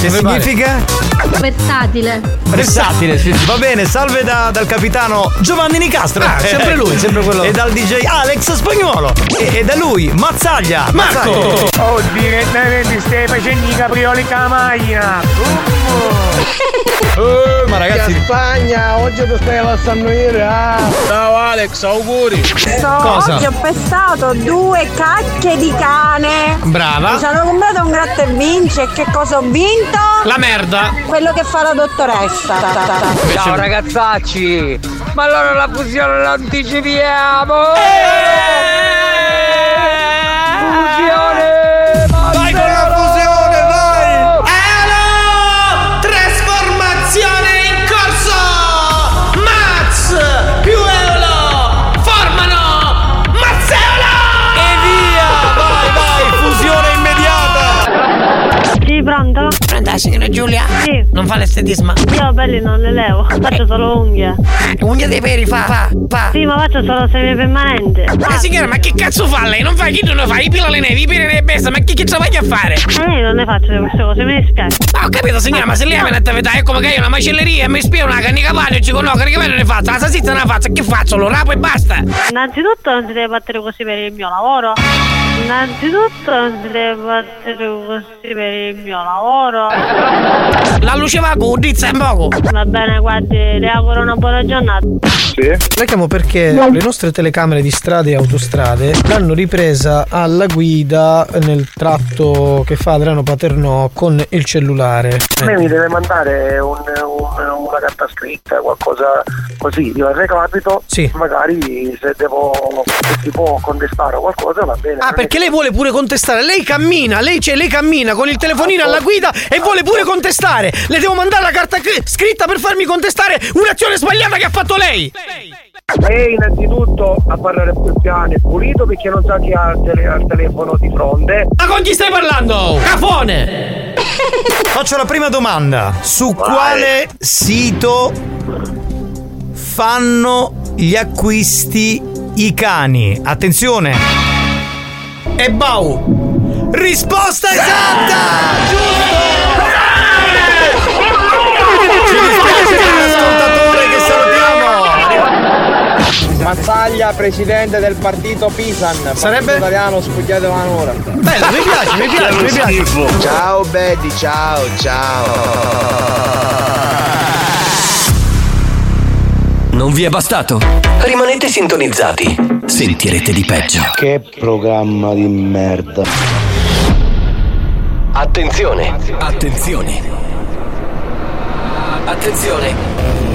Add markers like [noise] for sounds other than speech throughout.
Che significa? Versatile. Versatile, sì, sì. Va bene, salve da- dal capitano Giovanni Nicastro. Ah, sempre lui, sempre quello. E dal DJ Alex Spagnuolo. E, e da lui, Mazzaglia. Marco! Mazzaglia. Oh, direttamente stai facendo i caprioli con la macchina. Eh, ma ragazzi. Spagna, oggi ti stai lasciando ieri, ah. Ciao Alex, auguri. Cosa? Oggi ho pestato due cacche di cane. Brava. Mi sono comprato un gratta e vince e che cosa ho vinto? La merda. Quello che fa la dottoressa. Ciao ragazzacci. Ma allora la fusione la anticipiamo. Signora Giulia? Sì. Non fa l'estetismo? Io belli non le levo, faccio solo unghie. Unghie dei peri fa, fa, fa. Sì, ma faccio solo semipermanente. Eh signora, ma che cazzo fa lei? Non fa chi non lo fa? I pila le nevi, i peli le bestia, ma che cazzo vai a fare? Eh, non ne faccio queste cose, mi dispiace. Ma ho capito signora, ma se lei aveva una verità è come che io una macelleria e mi spia una cannica pane e ci conosco, che me ne faccio? La salsiccia non la faccio, che faccio? Lo rapo e basta. Innanzitutto non si deve battere così per il mio lavoro. Innanzitutto non si deve battere così per il mio lavoro. La luce va con dizza in poco. Va bene, guardi, le auguro una buona giornata. La chiamo perché le nostre telecamere di strade e autostrade l'hanno ripresa alla guida nel tratto che fa Adriano Paternò con il cellulare. A me mi deve mandare un- un- una carta scritta, qualcosa così. Io al recapito, Sì. magari se devo se si può contestare o qualcosa va bene. Ah, perché lei vuole pure contestare? Lei cammina, lei, c'è, lei cammina con il telefonino alla guida e vuole pure contestare. Le devo mandare la carta cri- scritta per farmi contestare un'azione sbagliata che ha fatto lei. E innanzitutto a parlare più piano e pulito perché non sa chi ha il, tele- il telefono di fronte. Ma con chi stai parlando? Cafone! Faccio la prima domanda. Su quale sito fanno gli acquisti i cani? Attenzione! E Bau! Risposta esatta! Giusto! Mazzaglia, presidente del partito Pisan. Sarebbe? italiano spugliato un'ora. Bello, mi piace, mi piace, mi piace. Ciao Betty, ciao, ciao. Non vi è bastato? Rimanete sintonizzati. Sentirete di peggio. Che programma di merda. Attenzione! Attenzione! Attenzione!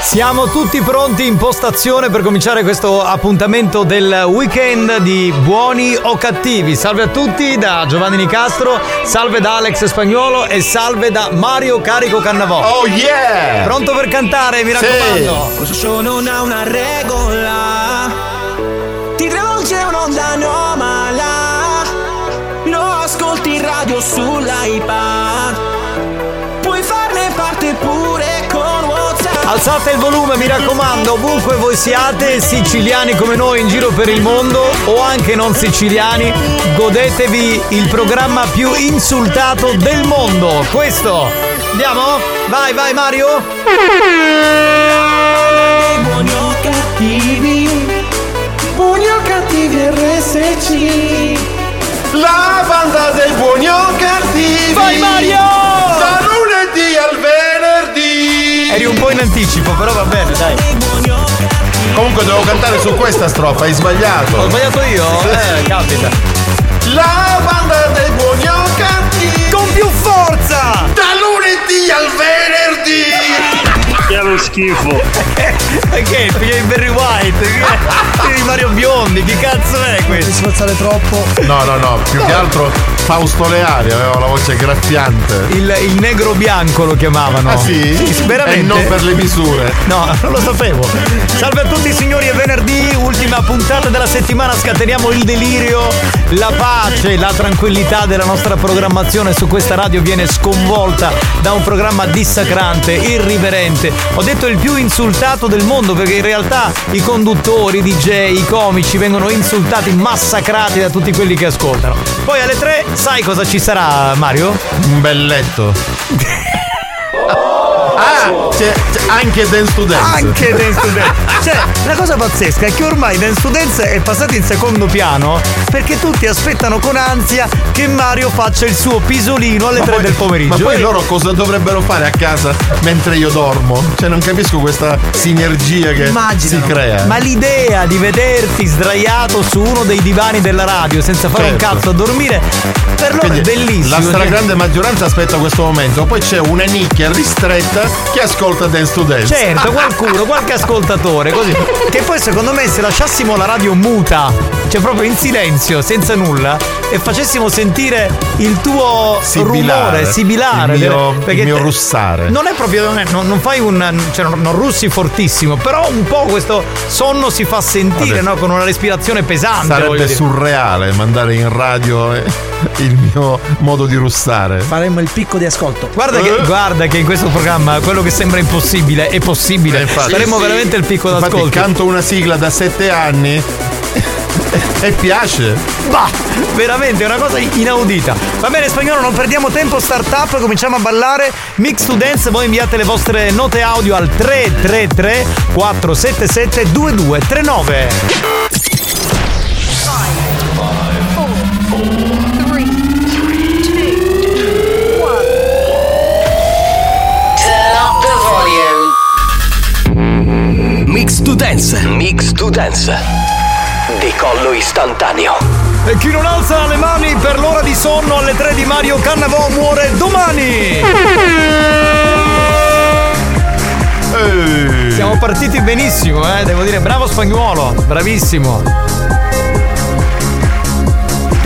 Siamo tutti pronti in postazione per cominciare questo appuntamento del weekend di buoni o cattivi. Salve a tutti da Giovanni Nicastro, salve da Alex Spagnuolo e salve da Mario Carico Cannavò. Oh yeah! Pronto per cantare, mi raccomando. Questo show non ha una regola Ti travolge un'onda anomala Lo ascolti in radio sull'iPad Alzate il volume, mi raccomando, ovunque voi siate, siciliani come noi in giro per il mondo o anche non siciliani, godetevi il programma più insultato del mondo. Questo. Andiamo? Vai, vai Mario. Buoni o cattivi Buoni o cattivi RSC La banda dei buoni o cattivi! Vai Mario! In anticipo, però va bene, dai. Comunque dovevo cantare su questa strofa, hai sbagliato. Ho sbagliato io? Eh, capita. La banda dei buoni o cattivi! Con più forza! Da lunedì al venerdì! è lo schifo. Perché? Il figlio di Barry White? Che- di Mario Biondi? Che cazzo è questo? Si sforzare troppo. No, no, no, più che altro Fausto Leali aveva la voce graffiante. Il, il negro bianco lo chiamavano. Ah sì? veramente? E non per le misure. No, non lo sapevo. Salve a tutti signori, è venerdì, ultima puntata della settimana, scateniamo il delirio, la pace, la tranquillità della nostra programmazione su questa radio viene sconvolta da un programma dissacrante, irriverente. Ho detto il più insultato del mondo perché in realtà i conduttori, i DJ, i comici vengono insultati, massacrati da tutti quelli che ascoltano. Poi alle tre, sai cosa ci sarà Mario? Un bel letto. [laughs] Ah, c'è, c'è anche Dance to Dance. Anche Dance to Dance. Cioè, la cosa pazzesca è che ormai Dance to Dance è passato in secondo piano perché tutti aspettano con ansia che Mario faccia il suo pisolino alle Ma 3 poi- del pomeriggio. Ma poi E- loro cosa dovrebbero fare a casa mentre io dormo? Cioè, non capisco questa sinergia che Immaginano. si crea. Ma l'idea di vederti sdraiato su uno dei divani della radio senza fare un Certo. cazzo a dormire, per loro Quindi è bellissimo. La Cioè, stragrande maggioranza aspetta questo momento, poi c'è una nicchia ristretta [laughs] che ascolta Dance to Dance. Certo, qualcuno, qualche ascoltatore, così. [laughs] Che poi secondo me se lasciassimo la radio muta, cioè proprio in silenzio, senza nulla, e facessimo sentire il tuo Sibilare. rumore, sibilare. Il mio- il mio russare. Non è proprio, non, è- non- non fai un. cioè non, non russi fortissimo, però un po' questo sonno si fa sentire, Vabbè. no? Con una respirazione pesante. Sarebbe surreale mandare in radio eh, [laughs] il mio modo di russare. Faremmo il picco di ascolto. Guarda che, guarda che in questo programma quello che sembra impossibile è possibile. Eh, infatti. Faremo Sì, sì. veramente il picco Infatti d'ascolto. canto una sigla da sette anni [laughs] e piace. Bah, veramente è una cosa inaudita. Va bene, spagnolo, non perdiamo tempo, startup, cominciamo a ballare. Mix to dance, voi inviate le vostre note audio al 333 477 2239. Mix to dance. Mix to dance. Decollo istantaneo. E chi non alza le mani per l'ora di sonno alle 3 di Mario Cannavò muore domani. Siamo partiti benissimo, eh, devo dire, bravo spagnolo, bravissimo.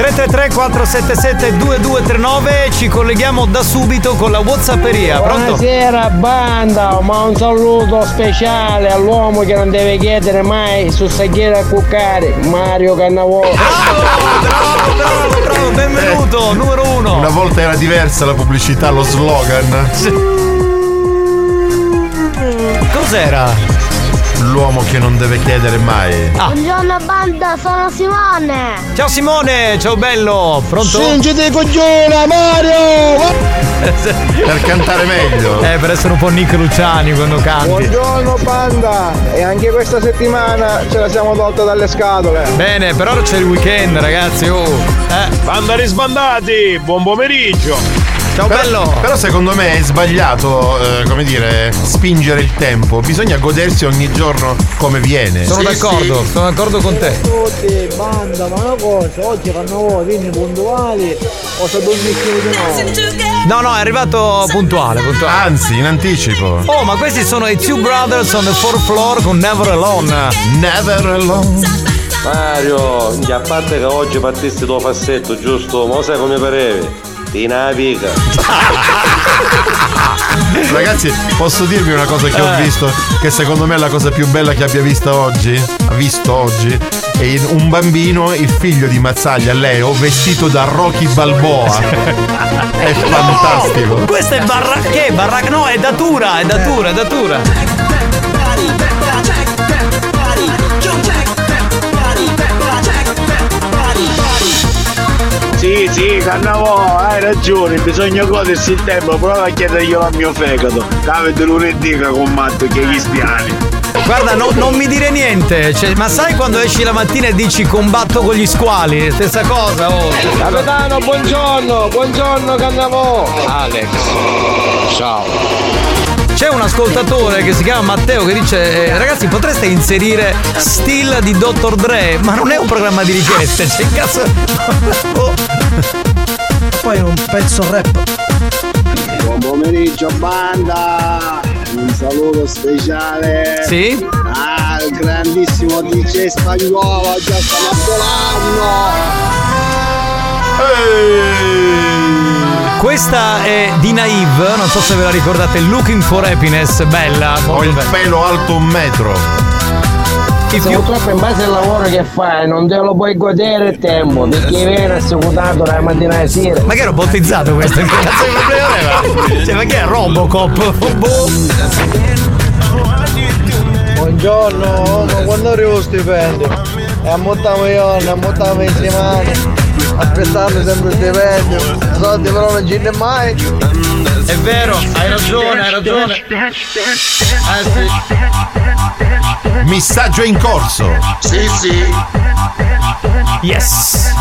333 477 2239 ci colleghiamo da subito con la Whatsapperia. Pronto? Buonasera banda, ma un saluto speciale all'uomo che non deve chiedere mai su Saghiera a cuccare, Mario Cannavò. Bravo, bravo, bravo, benvenuto, numero uno. Una volta era diversa la pubblicità, lo slogan. Cos'era? L'uomo che non deve chiedere mai. Ah. Buongiorno banda, sono Simone. Ciao Simone, ciao bello, pronto? Singiti coglione, Mario! [laughs] Per cantare meglio. Eh, per essere un po' Nick Luciani quando canti. Buongiorno banda e anche questa settimana ce la siamo tolta dalle scatole. Bene, per ora c'è il weekend, ragazzi. Oh. Eh. Banda risbandati, buon pomeriggio. Ciao Però, bello. però secondo me è sbagliato, eh, come dire, spingere il tempo. Bisogna godersi ogni giorno come viene. Sono d'accordo, sono d'accordo con te. Tutti, banda, ma una cosa, oggi fanno vieni puntuali o se dormisci di? No, no, è arrivato puntuale, puntuale. Anzi, in anticipo. Oh, ma questi sono i Two Brothers on the Fourth Floor con Never Alone. Never alone. Mario, a parte che oggi partiste tuo passetto, giusto? Ma lo sai come parevi? Ti naviga. [laughs] Ragazzi, posso dirvi una cosa che ho Eh. visto? Che secondo me è la cosa più bella che abbia vista oggi? Ha visto oggi? È un bambino, il figlio di Mazzaglia, Leo, vestito da Rocky Balboa. [laughs] È fantastico. Questo è barra... Che è barra... No, è datura, è datura, è datura. Sì, sì, Cannavò, hai ragione, bisogna godersi il tempo, prova a chiederglielo al mio fegato. Davide lunedì che combatto che gli cristiani. Guarda, no- non mi dire niente. Cioè, ma sai quando esci la mattina e dici combatto con gli squali? Stessa cosa, oh. Capitano, buongiorno, buongiorno Cannavò. Alex, ciao. C'è un ascoltatore che si chiama Matteo che dice eh, ragazzi potreste inserire Still di Dr. Dre ma non è un programma di richieste [laughs] c'è il cazzo Oh. [laughs] Poi un pezzo rap. Buon pomeriggio banda! Un saluto speciale Sì? al grandissimo DJ spagnolo, già stiamo volando! Questa è di Naive, non so se ve la ricordate, Looking for Happiness, bella. Ho il pelo alto un metro. Se purtroppo in base al lavoro che fai non te lo puoi godere il tempo perché viene assicurato dalla mattina alla sera. Ma che ero battezzato questo? Che cazzo di problema aveva? Cioè, ma che è Robocop? Boh. Buongiorno, ma quando arrivo lo stipendio? E ammontavo io, ne ammontavo insieme aspettando sempre il stipendio. Soldi però non ne mai. È vero, hai ragione, hai ragione. Eh sì. Missaggio in corso. Sì, sì. Yes.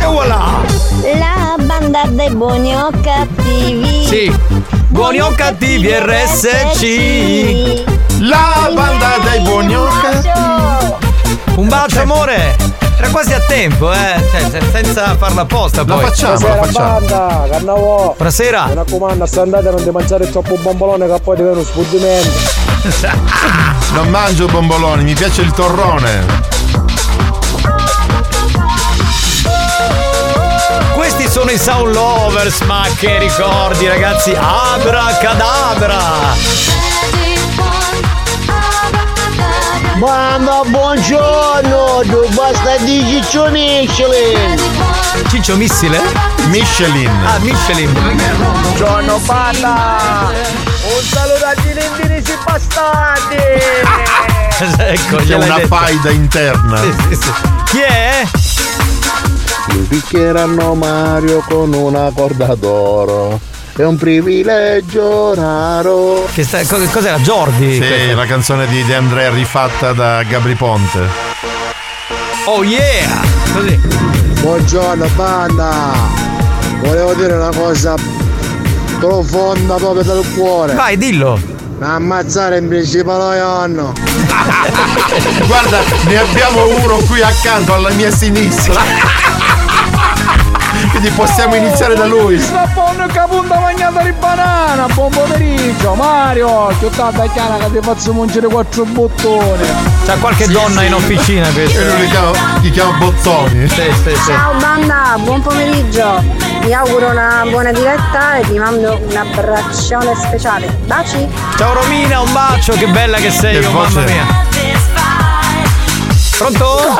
E voilà. La banda dei buoni o cattivi. Sì. Buoni o cattivi RSC. La banda dei buoni o Un bacio amore. Era quasi a tempo, eh. Cioè, se- senza farla apposta poi. Buonasera banda, cannavo. Buonasera. Mi raccomando, se andate non ti mangiare troppo bombolone che poi ti viene uno sfuggimento. [laughs] Non mangio bomboloni, mi piace il torrone. Questi sono i Sound Lovers, ma che ricordi ragazzi, abracadabra! Banda, buongiorno, tu basta di Ciccio Michelin. Ciccio Missile? Michelin. Ah, Michelin. Buongiorno banda. Un saluto a Dilindini si bastardi. [laughs] ecco, C'è una detto. faida interna. Chi è? Mi picchieranno Mario con una corda d'oro. È un privilegio raro. Che sta, co- cos'era? Jordi? Sì, la canzone di De Andrea rifatta da Gabri Ponte. Oh yeah! Così. Buongiorno banda. Volevo dire una cosa profonda proprio dal cuore. Vai, dillo. Ammazzare in principale anno. [laughs] Guarda, ne abbiamo uno qui accanto alla mia sinistra. [laughs] Quindi possiamo iniziare da lui. Sapone capunta magnata di banana. Buon pomeriggio, Mario. Che tanta chiara che ti faccio mungere quattro bottoni. C'ha qualche donna in officina. E lui li chiama, li chiama bottoni. Sì, sì, sì. Ciao banda, buon pomeriggio. Vi auguro una buona diretta e vi mando un abbraccione speciale. Baci! Ciao Romina, un bacio, che bella che sei, Che oh, mamma mia. Pronto?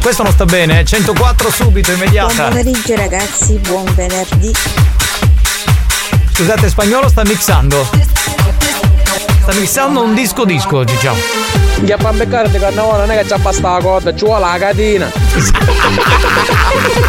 Questo non sta bene, eh. 104 subito, Buon immediata. pomeriggio ragazzi, buon venerdì. Scusate, spagnolo sta mixando. Sta mixando un disco disco, diciamo. Che fa beccare di carnavale non è che c'è basta la corda, ci vuole la catena. [laughs]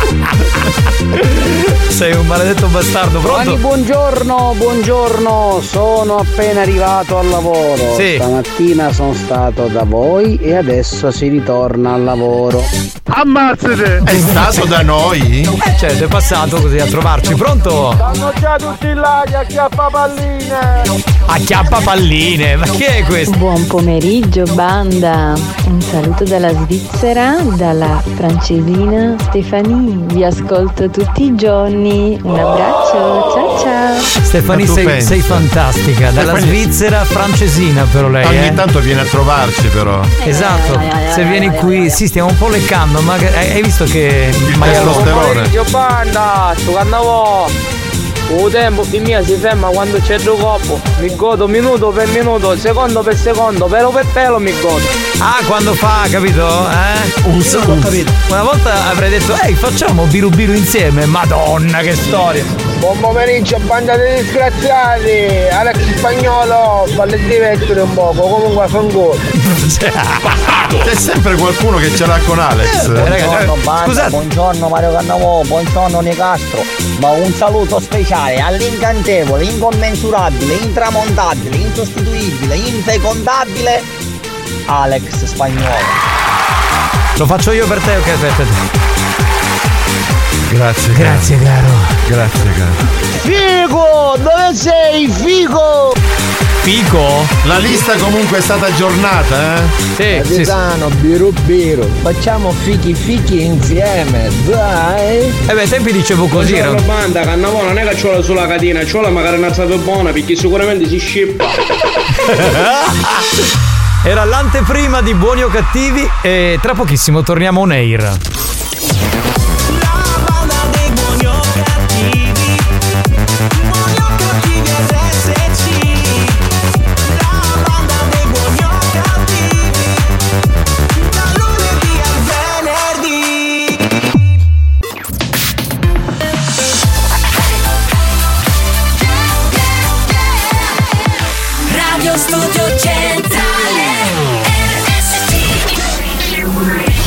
Sei un maledetto bastardo, Giovanni, pronto? buongiorno, buongiorno, sono appena arrivato al lavoro. Sì. Stamattina sono stato da voi e adesso si ritorna al lavoro. Ammazzate! È stato da noi? Eh, certo, è passato così a trovarci. Pronto? Stanno già tutti là che acchiappa palline. Acchiappa palline, ma che è questo? Buon pomeriggio banda, un saluto dalla Svizzera, dalla francesina Stefanie, vi ascolto tutti i giorni, un abbraccio, ciao ciao! Stefani, sei, sei fantastica. Dalla Stefani- Svizzera francesina però lei, Ogni eh? tanto viene a trovarci però. Esatto, se vieni qui, sì, stiamo un po' leccando, ma hai visto che il testosterone. Io banda, sto carnavale. Un tempo di mia si ferma quando c'è il coppo. Mi godo minuto per minuto, secondo per secondo, pelo per pelo mi godo. Ah, quando fa, capito? Eh? Un ho capito. Una volta avrei detto, ehi, facciamo biru biru insieme. Madonna, che storia! Buon pomeriggio, banda di disgraziati. Alex Spagnolo, falle divertere un poco. Comunque fanculo. [laughs] C'è sempre qualcuno che ce l'ha con Alex. Buongiorno banda, buongiorno Mario Cannavò, buongiorno Nicastro, ma un saluto speciale all'incantevole, incommensurabile, intramontabile, insostituibile, infecondabile Alex Spagnolo. Lo faccio io per te, ok? Aspetta. Grazie. Grazie, caro. Grazie, caro. Figo, dove sei, figo? Fico? La lista comunque è stata aggiornata, eh? Sì, Capitano, biru biru, facciamo fichi fichi insieme, dai! Eh beh, tempi dicevo così, era- la banda, cannavò non è che c'ho la sola catena, c'ho la magari una stata buona perché sicuramente si scippa. [laughs] Era l'anteprima di Buoni o Cattivi e tra pochissimo torniamo on air.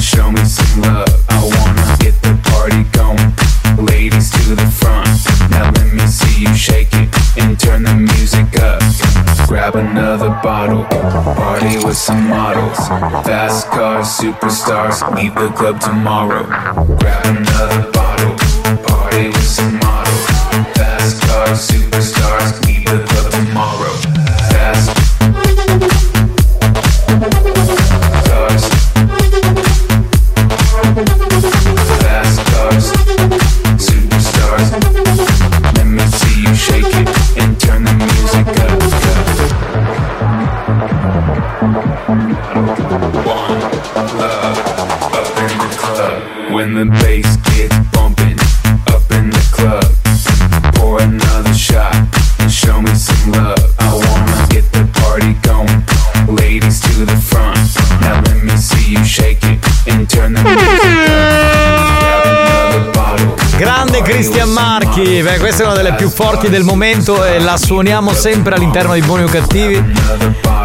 show me some love. I wanna get the party going, ladies to the front. Now let me see you shake it and turn the music up. Grab another bottle, party with some models. Fast cars, superstars, leave the club tomorrow. Grab another bottle, party with some models. Fast cars, superstars, leave the club tomorrow. and bass. Questa è una delle più forti del momento e la suoniamo sempre all'interno di Buoni o Cattivi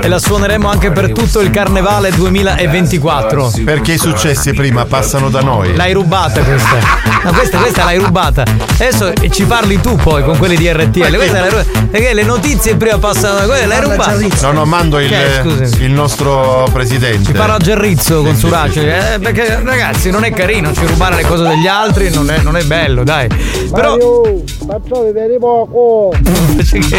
e la suoneremo anche per tutto il Carnevale 2024. Perché i successi prima passano da noi. L'hai rubata questa. No, questa, questa l'hai rubata. Adesso ci parli tu poi con quelli di RTL. Questa l'hai rubata. Perché le notizie prima passano da quelle, l'hai rubata. No, no, mando il, il nostro presidente. Ci parla Gerrizzo con Surace. Eh, perché ragazzi non è carino ci rubare le cose degli altri, non è, non è bello, dai. Però. Mario, faccio vedere poco! [laughs] Senti,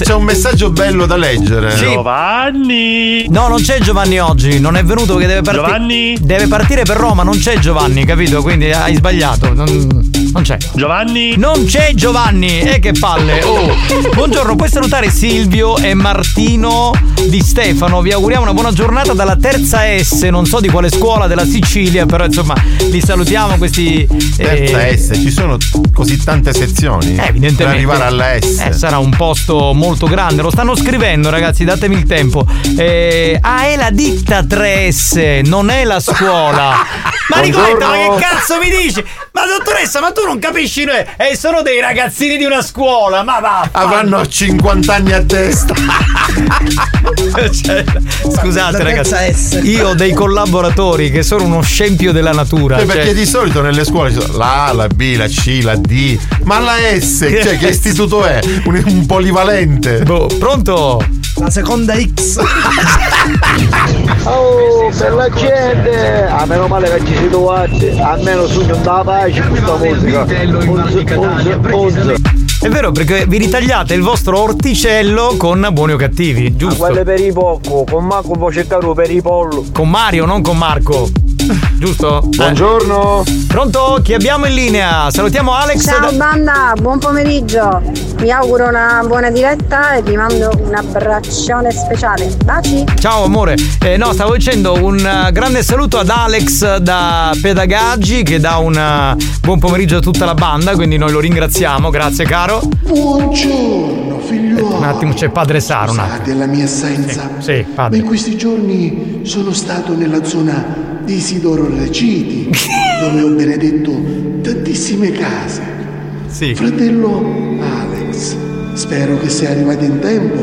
c'è un messaggio bello da leggere. Sì. Giovanni! No, non c'è Giovanni oggi, non è venuto perché deve partire. Giovanni? Deve partire per Roma, non c'è Giovanni, capito? Quindi hai sbagliato. Non, non c'è. Giovanni? Non c'è Giovanni! E che palle! Oh! Buongiorno, puoi salutare Silvio e Martino di Stefano. Vi auguriamo una buona giornata dalla terza S, non so di quale scuola della Sicilia, però insomma li salutiamo questi. Terza eh, S, ci sono così tante sezioni. eh, evidentemente. Per arrivare alla S. Eh, sarà un posto molto grande. Lo stanno scrivendo, ragazzi, datemi il tempo. Eh, ah, è la ditta 3S, non è la scuola. [laughs] ma Nicoletta, ma che cazzo mi dici? Ma dottoressa, ma tu non capisci? Eh, sono dei ragazzini di una scuola, ma va. Avranno 50 anni a testa. [laughs] Cioè, scusate, ragazzi. Io ho dei collaboratori che sono uno scempio della natura. Eh, perché cioè- di solito nelle scuole ci sono la A, la B, la C, la D. Ma la S, cioè che [laughs] istituto è? Un, un polivalente. Boh, pronto? La seconda X. [laughs] oh, per la gente! A meno male che ci si trovate, almeno sogno non da pace questa musica. Unz. È vero, perché vi ritagliate il vostro orticello con buoni o cattivi, giusto? Quelle per i poco, con Marco può cercare per i pollo. Con Mario, non con Marco. Giusto? Buongiorno. Pronto? Chi abbiamo in linea? Salutiamo Alex. Ciao banda, buon pomeriggio. Vi auguro una buona diretta e vi mando un abbraccione speciale. Baci. Ciao amore, Eh, no stavo dicendo un eh, grande saluto ad Alex da Pedagaggi che dà un eh, buon pomeriggio a tutta la banda, quindi noi lo ringraziamo, grazie caro. Buongiorno figliuolo. Un attimo c'è padre Saro, attimo. della mia assenza. Sì, sì, Ma padre. in questi giorni sono stato nella zona di Isidoro Reciti, dove ho benedetto tantissime case. Sì. Fratello Alex, spero che sia arrivato in tempo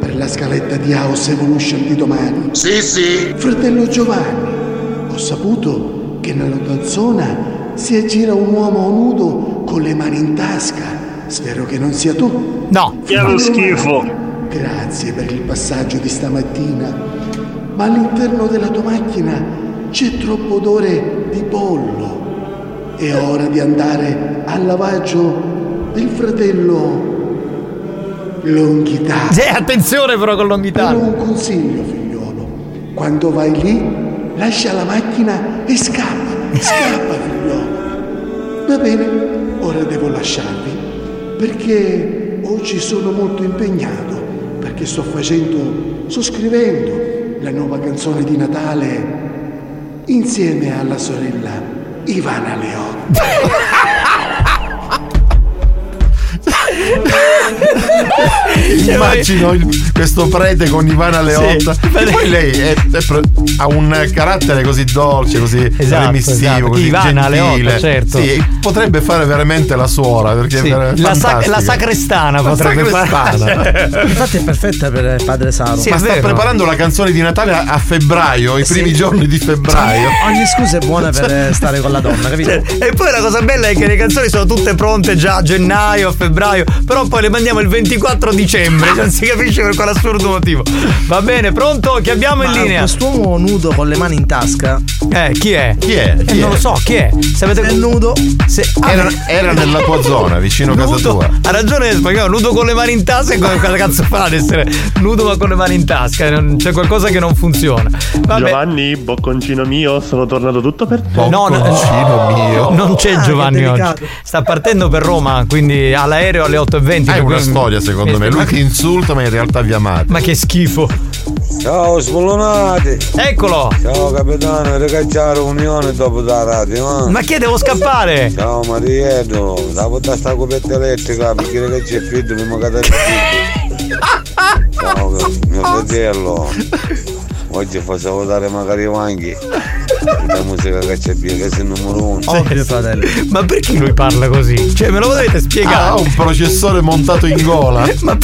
per la scaletta di House Evolution di domani. Sì, sì. Fratello Giovanni, ho saputo che nella tua zona si aggira un uomo nudo con le mani in tasca. Spero che non sia tu. No. Che lo schifo. Grazie per il passaggio di stamattina. Ma all'interno della tua macchina c'è troppo odore di pollo. È ora di andare al lavaggio del fratello Longhitano. Sì, attenzione però con l'onghitano. Però un consiglio, figliolo. Quando vai lì, lascia la macchina e scappa. Scappa, [laughs] figliolo. Va bene, ora devo lasciarvi. Perché oggi sono molto impegnato. Perché sto facendo, sto scrivendo la nuova canzone di Natale insieme alla sorella Ivana Leotti. [laughs] Immagino il- questo prete con Ivana Leotta. Sì. E poi lei è- è ha un carattere così dolce, così Esatto, remissivo, esatto. così Ivana gentile. Leotta, certo. Sì, potrebbe fare veramente la suora perché Sì, la, sac- la sacrestana La potrebbe sacrestana. fare. [laughs] Infatti è perfetta per padre Saro. Ma sta preparando la canzone di Natale a, a febbraio, i primi giorni di febbraio. Ogni scusa è buona per stare con la donna, capito? Cioè, e poi la cosa bella è che le canzoni sono tutte pronte già a gennaio, a febbraio, però poi le mandiamo il 24 dicembre, cioè non si capisce per quale assurdo motivo. Va bene, pronto? Chi abbiamo in Ma linea? Quest'uomo nudo con le mani in tasca. Eh, chi è? Chi è? Eh, Chi non è? lo so, chi è? Sapete È nudo. Se... ah, Era, era nella tua [laughs] zona, vicino a casa tua. ha ragione spagnolo, nudo con le mani in tasca, come cosa cazzo fa ad essere nudo ma con le mani in tasca? Non- C'è qualcosa che non funziona. Vabbè. Giovanni, bocconcino mio, sono tornato tutto per te. No, no, mio. Non c'è Ah, Giovanni oggi. Sta partendo per Roma, quindi all'aereo alle 8.20. Hai per una storia secondo me. Lui ti insulta, ma in realtà vi amate. Ma che schifo. Ciao sbullonati! Eccolo! Ciao capitano, ragazzi riunione dopo da radio, eh? Ma che devo scappare? Ciao Marietto, dopo da sta coperta elettrica perché ragazzi è freddo mi magari Ciao [laughs] mio fratello, oggi facciamo dare magari i vanghi. La musica che c'è via, che sei il numero uno. Ovvio, fratello. Ma perché lui parla così? Cioè, me lo potete spiegare? Ha un processore montato in gola. [laughs] Ma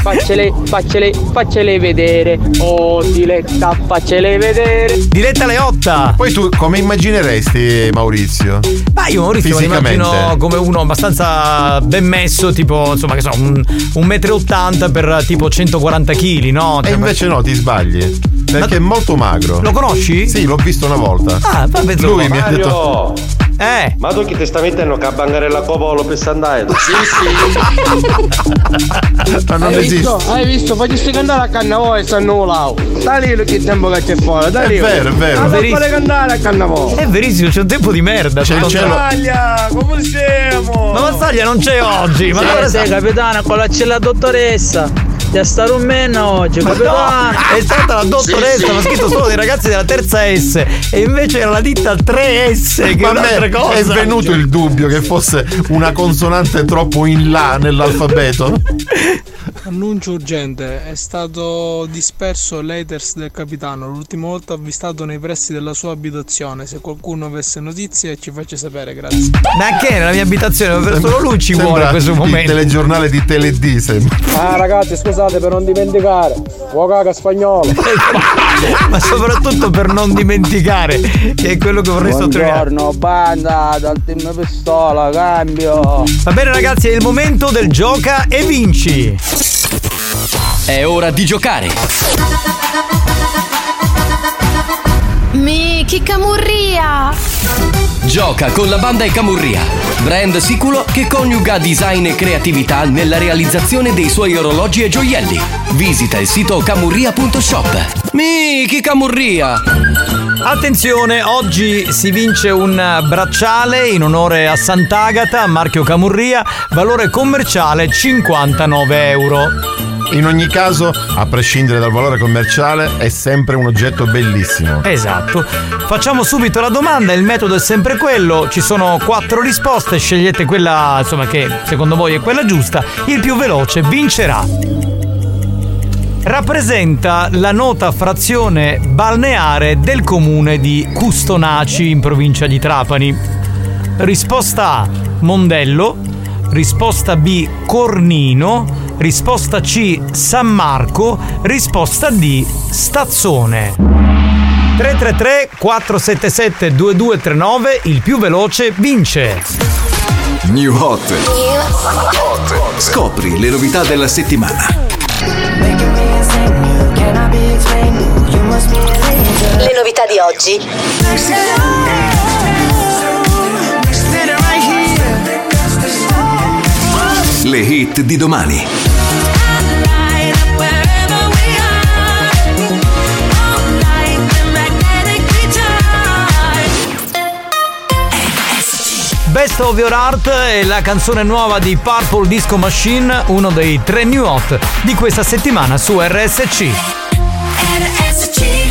Faccele, faccele, faccele vedere. Oh, Diletta, faccele vedere. Diletta Leotta! Poi tu come immagineresti Maurizio? Ma io Maurizio Fisicamente. immagino come uno abbastanza ben messo, tipo, insomma, che so, un, un metro e ottanta per tipo 140 kg, no? E invece no, ti sbagli. Perché è molto magro. Lo conosci? Sì, l'ho visto una volta. Ah, vabbè, Lui mi ha detto. Mario! Eh! Ma tu che ti sta mettendo a bangare la copolo per andare? [laughs] Sì, [laughs] Ma non hai esiste. Visto? Hai visto? Facci cantare a Cannavò e stanno là. Da lì che tempo che c'è fuori, da È lì. vero, è vero. Ma Verissimo. fare cantare a Cannavò. È verissimo, c'è un tempo di merda. C'è il cielo. Mazzaglia, come siamo? Ma Mazzaglia non c'è oggi. Ma allora sei capitano, con la c'è la dottoressa. Ti stare un meno oggi, Ma no, è stata la dottoressa, ma ha scritto solo dei ragazzi della terza S e invece era la ditta 3S che è Ma me cosa. è venuto il dubbio che fosse una consonante troppo in là nell'alfabeto. [laughs] Annuncio urgente, è stato disperso l'Eters del capitano, l'ultima volta avvistato nei pressi della sua abitazione, se qualcuno avesse notizie ci faccia sapere, grazie. Ma che nella mia abitazione? Solo lui ci Sembra vuole in questo Il momento. telegiornale di Teledì sembra. Ah ragazzi, scusate per non dimenticare. Uocaca spagnolo. [laughs] Ma soprattutto per non dimenticare che è quello che vorrei sottolineare. Buongiorno, banda, dal team pistola, cambio. Va bene ragazzi, è il momento del gioca e vinci. È ora di giocare! Miki camurria! Gioca con la banda e camurria, brand sicuro che coniuga design e creatività nella realizzazione dei suoi orologi e gioielli. Visita il sito camurria.shop. Miki camurria! Attenzione, oggi si vince un bracciale in onore a Sant'Agata, marchio Camurria, valore commerciale 59 euro in ogni caso, a prescindere dal valore commerciale, è sempre un oggetto bellissimo. Esatto. Facciamo subito la domanda, il metodo è sempre quello, ci sono quattro risposte, scegliete quella insomma, che secondo voi è quella giusta, il più veloce vincerà rappresenta la nota frazione balneare del comune di Custonaci in provincia di Trapani. Risposta A Mondello, risposta B Cornino, risposta C San Marco, risposta D Stazzone. 333 477 2239 il più veloce vince New Hot, New Hot. Scopri le novità della settimana Le novità di oggi le hit di domani. Best of Your Art è la canzone nuova di Purple Disco Machine, uno dei tre new hot di questa settimana su RSC. RSC.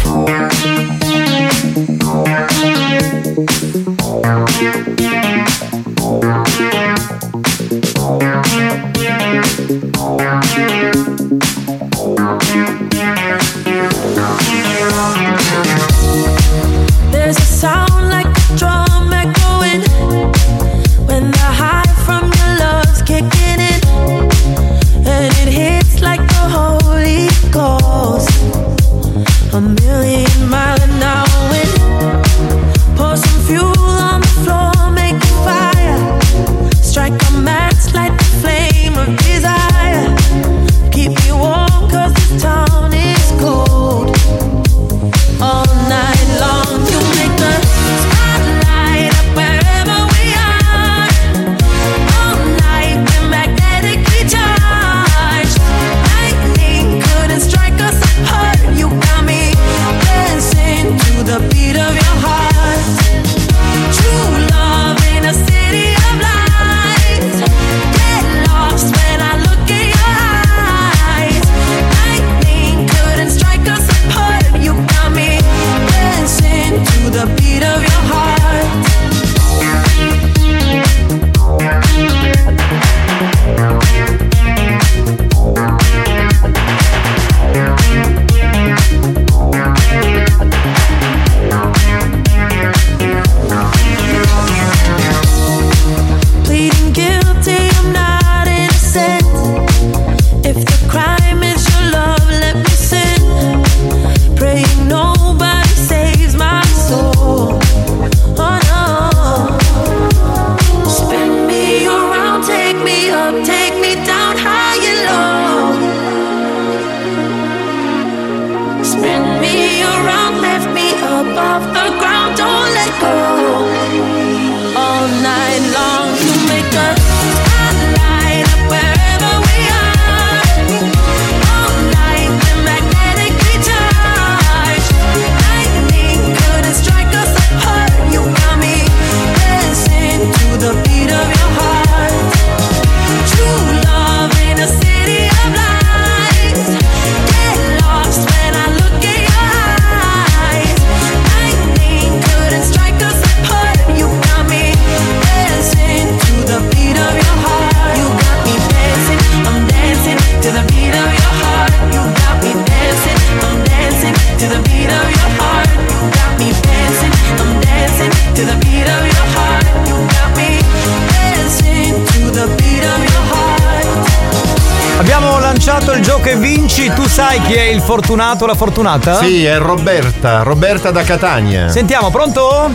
fortunato, la fortunata? Sì, è Roberta, Roberta da Catania. Sentiamo, pronto?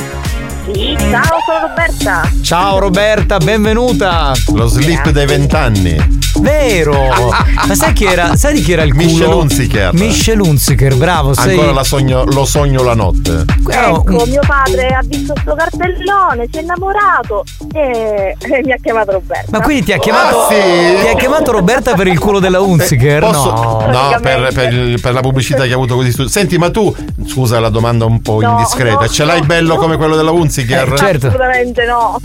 Sì, ciao, sono Roberta. Ciao Roberta, benvenuta. Lo slip dei vent'anni. Vero! Ma sai chi era? Sai di chi era il culo? Michel Hunziker. Michel Hunziker, bravo, sei. Ancora la sogno, lo sogno la notte. Ecco, mio padre ha visto sto cartellone, si è innamorato e, e mi ha chiamato Roberto. Ma quindi ti ha chiamato, Ah, sì? ti ha chiamato Roberta per il culo della Hunziker? Posso- No. No, per, per per la pubblicità che ha avuto così. Senti, ma tu, scusa la domanda un po' No, indiscreta, no, ce l'hai no, bello no. come quello della Hunziker? Eh, certo. Assolutamente no.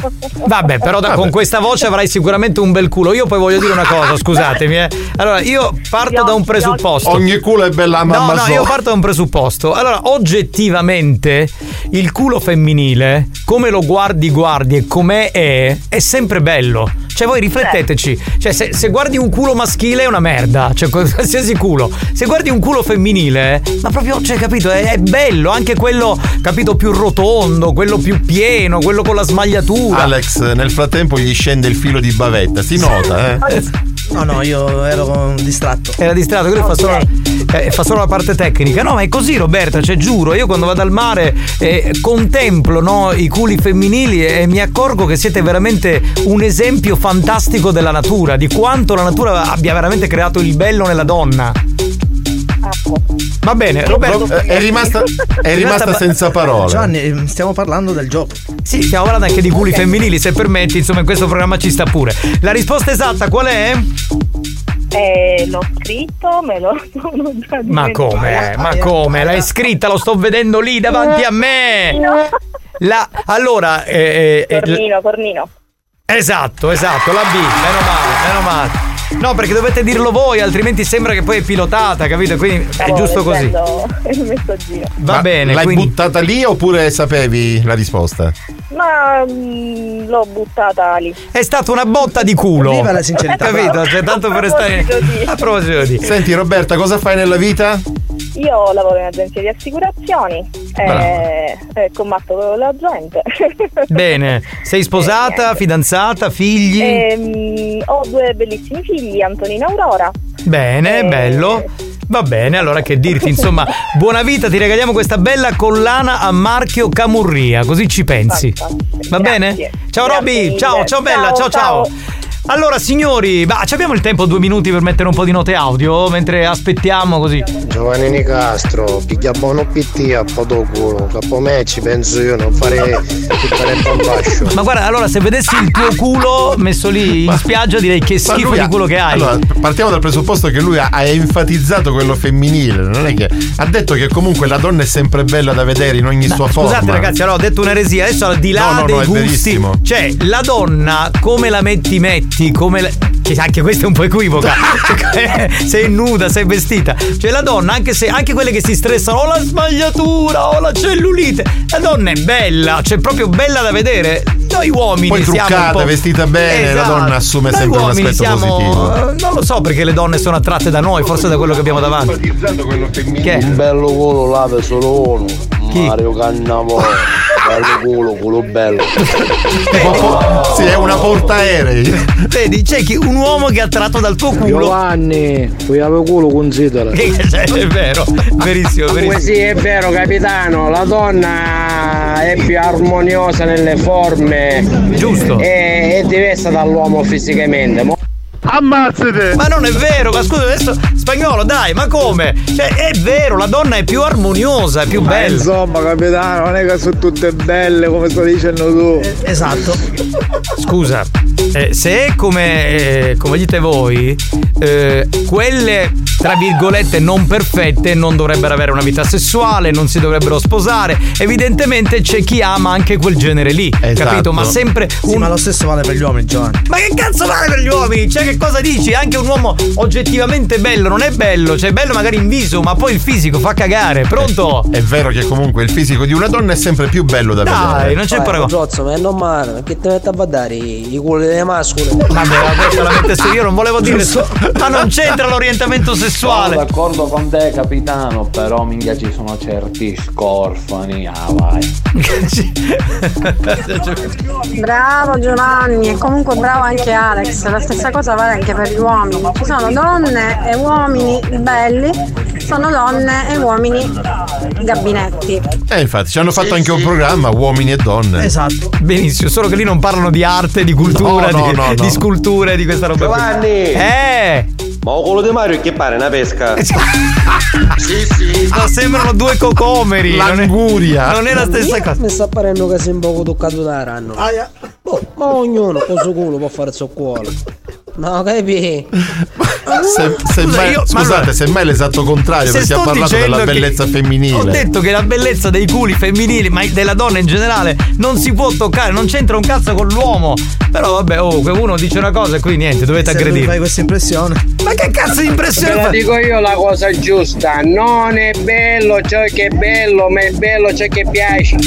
Vabbè, però da- con questa voce avrai sicuramente un bel culo. Io poi voglio dire una cosa, scusatemi. eh. Allora, io parto da un presupposto. Ogni culo è bella No, mamma no, so. io parto da un presupposto. Allora, oggettivamente, il culo femminile, come lo guardi, guardi e com'è è, è sempre bello. Cioè, voi rifletteteci. Cioè, se, se guardi un culo maschile è una merda. Cioè, [laughs] qualsiasi culo. Se guardi un culo femminile, ma proprio, cioè, capito, è, è bello. Anche quello, capito, più rotondo, quello più pieno, quello con la smagliatura. Alex, nel frattempo gli scende il filo di bavetta, si nota, eh? No, no, io ero distratto. Era distratto, lui fa, solo, eh, fa solo la parte tecnica. No, ma è così, Roberta, cioè giuro, io quando vado al mare eh, contemplo no, i culi femminili e mi accorgo che siete veramente un esempio fantastico della natura, di quanto la natura abbia veramente creato il bello nella donna. Va bene, Roberto. Ro- è rimasta- è rimasta senza parole. Gianni, eh, stiamo parlando del gioco. Sì, stiamo parlando anche di culi femminili, se permetti, insomma, in questo programma ci sta pure. La risposta esatta qual è? Eh, l'ho scritto, me lo [laughs] sono già Ma come? Ma come? L'hai scritta? Lo sto vedendo lì davanti a me! La, allora, eh, eh, Tornino, tornino. esatto, esatto, la B, meno male, meno male. No, perché dovete dirlo voi, altrimenti sembra che poi è pilotata, capito? Quindi è Stavo giusto così. [laughs] Il messaggino. Va Ma bene, L'hai quindi- buttata lì oppure sapevi la risposta? Ma mm, l'ho buttata lì. È stata una botta di culo. Viva la sincerità. Capito? Cioè, tanto per stare. A proposito di. Senti Roberta, cosa fai nella vita? Io lavoro in agenzia di assicurazioni e, e combatto con la gente. [laughs] Bene, sei sposata, fidanzata, figli? Ehm, ho due bellissimi figli, Antonino e Aurora. Bene, bello. Va bene, allora che dirti, insomma, buona vita, ti regaliamo questa bella collana a marchio Camurria, così ci pensi. Va bene? Ciao Robby, ciao, ciao bella, ciao ciao. Allora signori, ma ci abbiamo il tempo due minuti per mettere un po' di note audio mentre aspettiamo così. Giovanni Nicastro, piglia buono PT a poto culo, capo me ci penso io, non farei tutta le bambascio. Ma guarda, allora se vedessi il tuo culo messo lì in spiaggia direi che Ma schifo di ha- culo che hai. Allora, partiamo dal presupposto che lui ha, ha enfatizzato quello femminile, non è che ha detto che comunque la donna è sempre bella da vedere in ogni sua forma. Scusate ragazzi, allora ho detto un'eresia, adesso al di là No, no, dei no, è gusti, cioè la donna come la metti metti, come la- che anche questa è un po' equivoca. Cioè, [laughs] sei nuda, sei vestita. Cioè la donna, anche se anche quelle che si stressano, ho la smagliatura, ho la cellulite, la donna è bella, cioè proprio bella da vedere. Noi uomini Poi siamo un truccata, po'... vestita bene, la Esatto. donna assume Noi sempre un aspetto siamo- positivo. eh, Non lo so perché le donne sono attratte da noi, forse da quello che abbiamo davanti. Che è? Un bello culo lave solo uno. Mario Cannavò. bello culo, culo bello. Sì, è una portaerei. Vedi, c'è chi- un uomo che è attratto dal tuo culo. Giovanni, qui avevo culo considera. Che- cioè, è vero, verissimo, verissimo. sì, è vero capitano, la donna è più armoniosa nelle forme. Giusto. E è diversa dall'uomo fisicamente. Ammazzate! Ma non è vero, ma scusa adesso spagnolo, dai, ma come? Cioè, è vero, la donna è più armoniosa, è più Ma bella. insomma, capitano, non è che sono tutte belle come sto dicendo tu. Esatto. Scusa, eh, se è come, eh, come dite voi, eh, quelle tra virgolette non perfette non dovrebbero avere una vita sessuale, non si dovrebbero sposare. Evidentemente c'è chi ama anche quel genere lì, capito? Ma sempre Sì, ma lo stesso vale per gli uomini, Giovanni. Ma che cazzo vale per gli uomini? Cioè, che cosa dici? Anche un uomo oggettivamente bello non è bello, cioè è bello magari in viso, ma poi il fisico fa cagare. Pronto? È vero che comunque il fisico di una donna è sempre più bello da vedere. Dai, non c'è paragone. Giozzo, ma è normale, perché ti metti a badare i, culo delle mascole. Vabbè, ma questa la mettessi io, non volevo dire Ma non c'entra l'orientamento sessuale. Sono d'accordo con te, capitano, però minchia ci sono certi scorfani. Ah, vai. [laughs] Bravo Giovanni e comunque bravo anche Alex, la stessa cosa vale anche per gli uomini. Ci sono donne e uomini belli, sono donne e uomini gabinetti. Eh, infatti, ci hanno fatto anche un programma, uomini e donne. Esatto. Benissimo, solo che lì non parlano di arte, di cultura, No, no, di, no, no. di sculture di questa roba. qui. Giovanni! Eh! Ma quello di Mario che pare una pesca? sì, sì. No, sembrano due cocomeri. non è- L'anguria. Non è la stessa cosa. Mi sta parendo che sei un poco toccato da ranno. Boh, ma ognuno con suo culo può fare il suo cuore. No, capi? [laughs] Se- semmai- io- ma scusate, allora- semmai l'esatto contrario, Se perché ha parlato della bellezza femminile. Ho detto che la bellezza dei culi femminili, ma della donna in generale, non si può toccare, non c'entra un cazzo con l'uomo. Però vabbè, oh, uno dice una cosa e qui niente, dovete Se aggredire. fai questa impressione. Ma che cazzo di impressione? la fa? dico io la cosa giusta, non è bello ciò che è bello, ma è bello ciò che piace.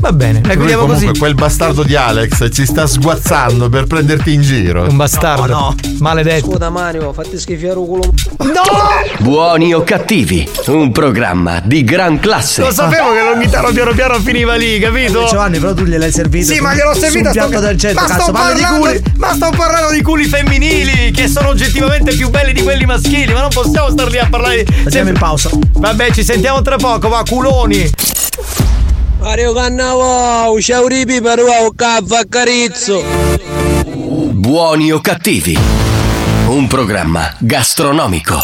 Va bene, la Lui guidiamo comunque così. quel bastardo di Alex ci sta sguazzando per prenderti in giro. Un bastardo. Maledetto. Scusa Mario, fatti schifiare il culo. Buoni o cattivi, un programma di gran classe. Lo sapevo che l'onghitano piano piano finiva lì, capito? Giovanni, però tu gliel'hai servito. Sì, ma gliel'ho servito un piatto sto- d'argento. Ma Cazzo, sto parli di parlando culi. Ma sto parlando di culi femminili che sono oggettivamente più belli di quelli maschili, ma non possiamo star lì a parlare di. Andiamo in pausa. Vabbè, ci sentiamo tra poco, va, culoni. Mario Cannavò, ciao ripi per un caffè carizzo. Buoni o cattivi, un programma gastronomico.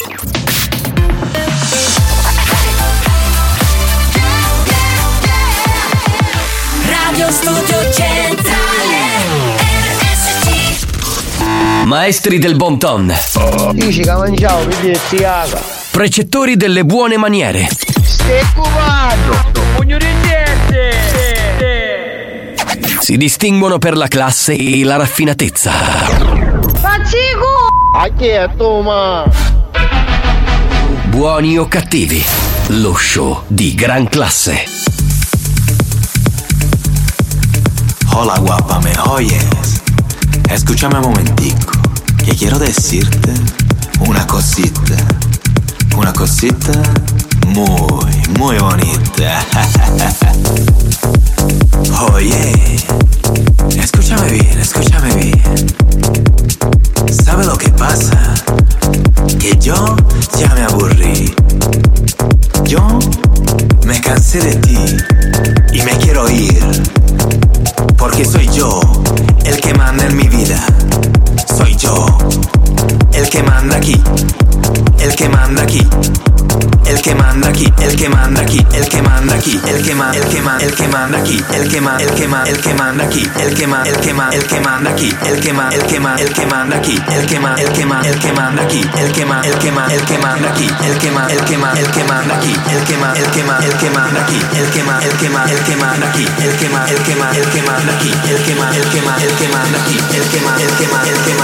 Radio Studio Centrale RSC Maestri del bon ton, precettori delle buone maniere, Si distinguono per la classe e la raffinatezza. Pazzico! A chi è tu, ma? Buoni o cattivi, lo show di gran classe. Hola guapa, me oyes. Escúchame un momentico, que quiero decirte una cosita. Una cosita muy, muy bonita. [laughs] Oye, escúchame bien, escúchame bien. ¿Sabe lo que pasa? Que yo ya me aburrí. Yo me cansé de ti y me quiero ir. Porque soy yo el que manda en mi vida. Soy yo el que manda aquí. El que manda aquí. El que manda aquí, el que manda aquí, el que manda aquí, el que ma, el que ma, el que manda aquí, el que ma, el que ma, el que manda aquí, el que ma, el que ma, el que manda aquí, el que ma, el que ma, el que manda aquí, el que ma, el que ma, el que manda aquí, el que ma, el que ma, el que manda aquí, el que ma, el que ma, el que manda aquí, el que ma, el que ma, el que manda aquí, el que ma, el que ma, el que manda aquí, el que ma, el que ma, el que manda aquí, el que ma, el que el que manda aquí, el que ma, el que el que manda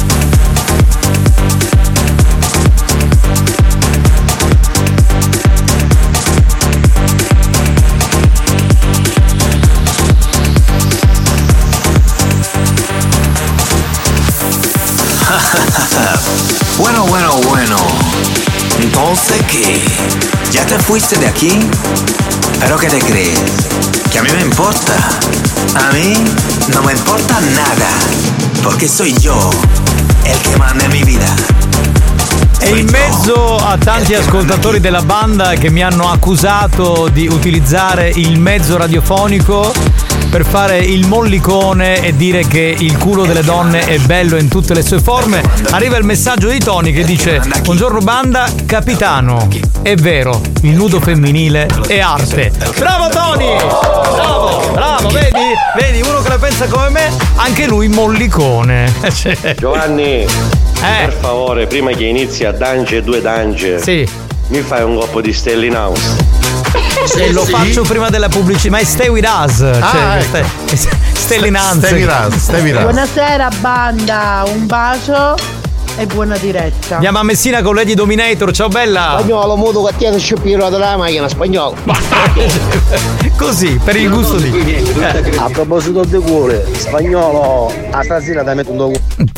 Bueno, bueno, bueno. Entonces, ¿qué? ¿Ya te fuiste de aquí? ¿Pero qué te crees? ¿Que a mí me importa? A mí no me importa nada. Porque soy yo el que manda mi vida. E in mezzo a tanti ascoltatori della banda che mi hanno accusato di utilizzare il mezzo radiofonico per fare il mollicone e dire che il culo delle donne è bello in tutte le sue forme, arriva il messaggio di Tony che dice Buongiorno banda, capitano, è vero, il nudo femminile è arte. Bravo Tony! Bravo, bravo, vedi? Vedi, uno che la pensa come me, anche lui mollicone. [laughs] Cioè, Giovanni, per favore, prima che inizi a Dange due Dange, Sì. mi fai un colpo di Stella in House. E lo faccio prima della pubblicità, ma è Stay with us. Cioè, Ah, ecco. Stellinanze. Stay with us, stay with us. Buonasera banda, un bacio e buona diretta. Andiamo a Messina con Lady Dominator, ciao bella! Spagnolo, modo che tiene sciopero della macchina, spagnolo. [laughs] Così, per il gusto di. A proposito di cuore, spagnolo, a stasera ti metto un dopo. [laughs]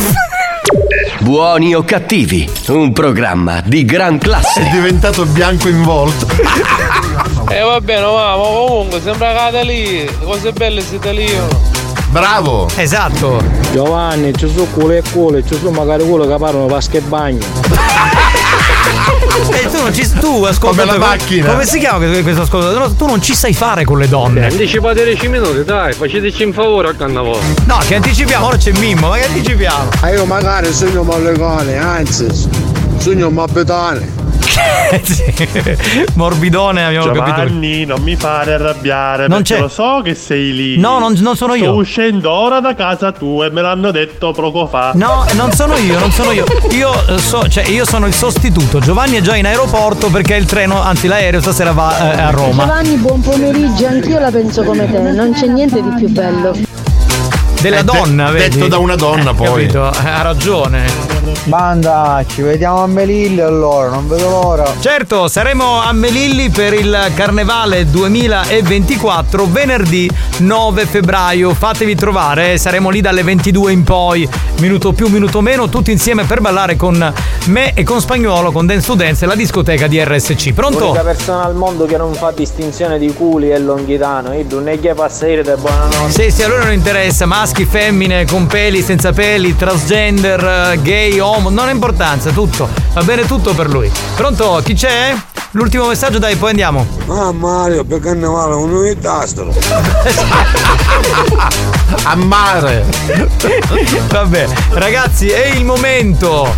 Buoni o cattivi, un programma di gran classe. È diventato bianco in volto. [laughs] E va bene, ma comunque sembra cade lì, cose belle siete lì. Bravo! Esatto. Giovanni, ci sono culo e culo, ci sono magari quello che parlano vasche e bagno. [laughs] E tu non ci tu ascolta Come la macchina. Come si chiama questo ascoltatore? No, tu non ci sai fare con le donne. Anticipate 10 minuti, dai, faceteci un favore a cannavo. No, che anticipiamo, ora c'è Mimmo, ma che anticipiamo? Ah, io magari sogno mallegone, anzi, sogno mabetane. [laughs] Morbidone, abbiamo capito. Giovanni, non mi fare arrabbiare Non perché c'è. lo so che sei lì. No, non- non sono io. Sto uscendo ora da casa tua e me l'hanno detto poco fa. No, non sono io, non sono io. Io, eh, so- cioè, io sono il sostituto. Giovanni è già in aeroporto perché il treno, anzi l'aereo stasera va eh, a Roma. Giovanni, buon pomeriggio, anch'io la penso come te, non c'è niente di più bello. Della Eh, de- donna, vedi? detto da una donna, Eh, poi. Capito? Eh, Ha ragione. Banda, ci vediamo a Melilli allora, non vedo l'ora. Certo, saremo a Melilli per il Carnevale 2024 venerdì 9 febbraio. Fatevi trovare, saremo lì dalle 22 in poi, minuto più, minuto meno, tutti insieme per ballare con me e con Spagnuolo, con Dance to Dance e la discoteca di RSC. Pronto? L'unica persona al mondo che non fa distinzione di culi è Longhitano. Io non è che passa ire da buonanotte. Sì, sì, a lui non interessa, maschi, femmine, con peli, senza peli, transgender, gay, homo, non ha importanza, tutto. Va bene tutto per lui. Pronto? Chi c'è? L'ultimo messaggio, dai, poi andiamo. Ah Mario, per carnevale un unitastro. [laughs] A mare. Vabbè, ragazzi, è il momento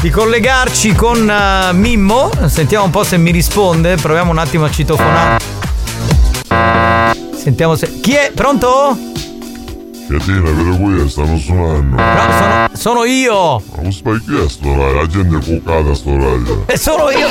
di collegarci con eh, Mimmo. Sentiamo un po' se mi risponde. Proviamo un attimo a citofonare. Sentiamo se. Chi è? Pronto? Catina, vedo qui, stanno suonando. No, sono, sono io! Ma non stai chiesto, la gente è cuccata a sto radio. E sono io!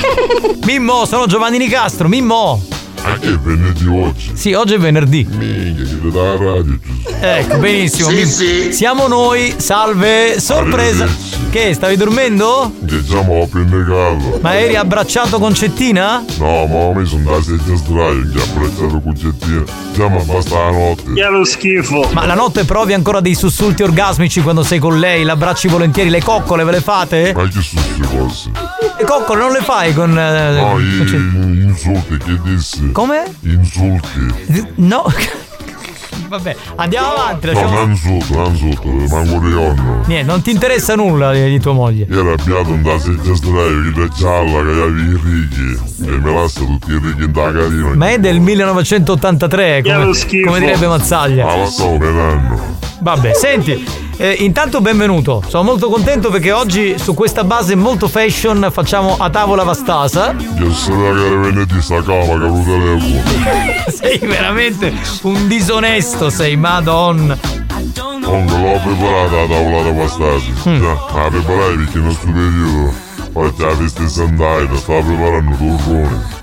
[laughs] Mimmo, sono Giovanni Nicastro, Mimmo! Anche è venerdì oggi. Sì, oggi è venerdì. Minchia, chiede dalla radio, Gesù. Ecco, benissimo. Sì, sì. Siamo noi, salve, sorpresa. Che, stavi dormendo? Che già mi ho pendecato. Ma eri abbracciato con Cettina? No, ma mi sono da sedia sdraio, che ha apprezzato con gettina. Già mi basta la notte. Che lo schifo. Ma la notte provi ancora dei sussulti orgasmici quando sei con lei? L'abbracci volentieri? Le coccole ve le fate? Ma che queste cose? Le coccole non le fai con. eh, No, con i, insulti, che dissi? Come? Insulti. No. [laughs] Vabbè, andiamo avanti. No, lasciamo- non insulto, non insulto, manco di onno. Niente, non ti interessa nulla di di tua moglie. Io ero arrabbiato in da sedia sdraio, che è gialla, che aveva i righi. E me lascia tutti i righi in da carina. Ma è del 1983, Che come, come direbbe Mazzaglia. Ma lo sto vedendo. Vabbè, senti, eh, intanto benvenuto. Sono molto contento perché oggi su questa base molto fashion facciamo a tavola vastasa. Io sono venerdì sta cava che avevo telefono. sei veramente un disonesto, sei, madonna. Comunque l'ho preparata la tavola da pastati. Mm. Già, la preparai perché in questo periodo. Poi già veste sandaia, stava preparando torrone. Il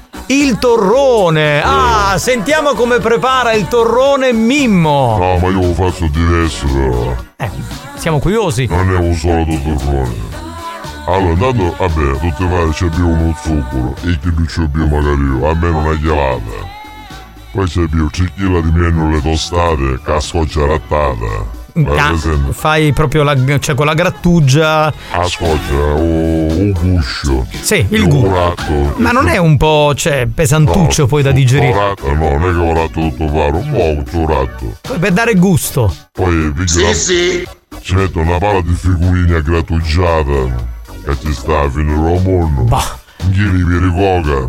torrone. Ah, sentiamo come prepara il torrone Mimmo. No, ma io lo faccio diverso. Eh, siamo curiosi. Non è un solo torrone. Allora, intanto, vabbè, tutte le c'è più uno zucchero e che non c'è più magari io, almeno una gelata. Poi c'è più 3 kg di miele tostate, cascoccia rattata. Esempio, fai proprio la, cioè con la grattugia. a scoccia o un guscio. Sì, il un gu- ratto. Ma non è un po', cioè, pesantuccio poi da digerire. Un ratto, no, non è che ho ratto tutto fare, un po' un ratto. Poi per dare gusto. Poi Sì, una- ci metto una palla di figurine grattugiata che ci sta fino al mondo. Bah. Chili per coca.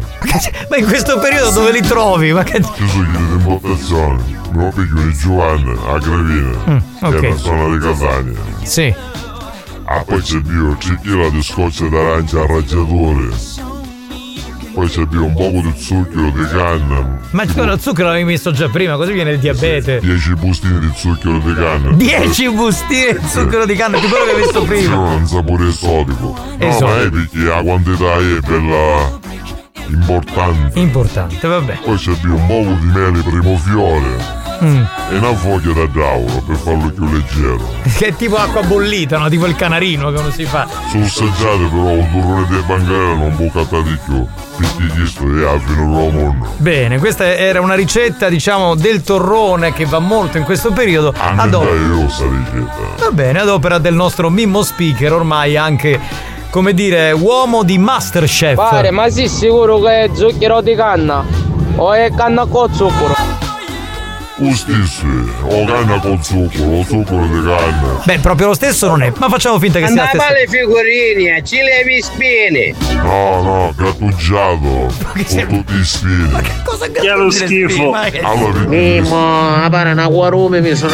Ma in questo periodo dove li trovi? Ma che. Ci sono chili di importazione. Me lo piglio di Giovanni a Gravina. Mm, Che ok. è una zona di Catania. Sì. Ah, poi c'è più 3 kg di scotch d'arancia a raggiatore. Poi c'è più un poco di zucchero di canna. Ma tu lo zucchero l'avevi messo già prima, così viene il diabete. 10 bustine di zucchero di canna. 10 bustine di zucchero di canna, più quello che hai visto Sì, prima. ha un sapore esotico. No, Esotico. ma è perché la quantità è bella importante. Importante, vabbè. Poi c'è più un poco di mele primo fiore. Mm. e una foglia da tavolo per farlo più leggero. [laughs] Che è tipo acqua bollita, no? Tipo il canarino che uno si fa. Sono assaggiate però un turrone di bancarella non può cattare di più. Bene, questa era una ricetta, diciamo, del torrone che va molto in questo periodo. Anche Ad op- dai io sta ricetta. Va bene, ad opera del nostro Mimmo Speaker, ormai anche, come dire, uomo di Masterchef. Pare, ma sì, sicuro che è zucchero di canna o è canna con zucchero? Lo stesso, o canna con zucchero, o zucchero di canna. Beh, proprio lo stesso non è, ma facciamo finta che sia Andava stessa. le figurini, ci levi spine. No, no, grattugiato. Con tutti i sfini. Cosa Che è lo schifo. Allora, perché, Mimo, a pare una guarume mi sono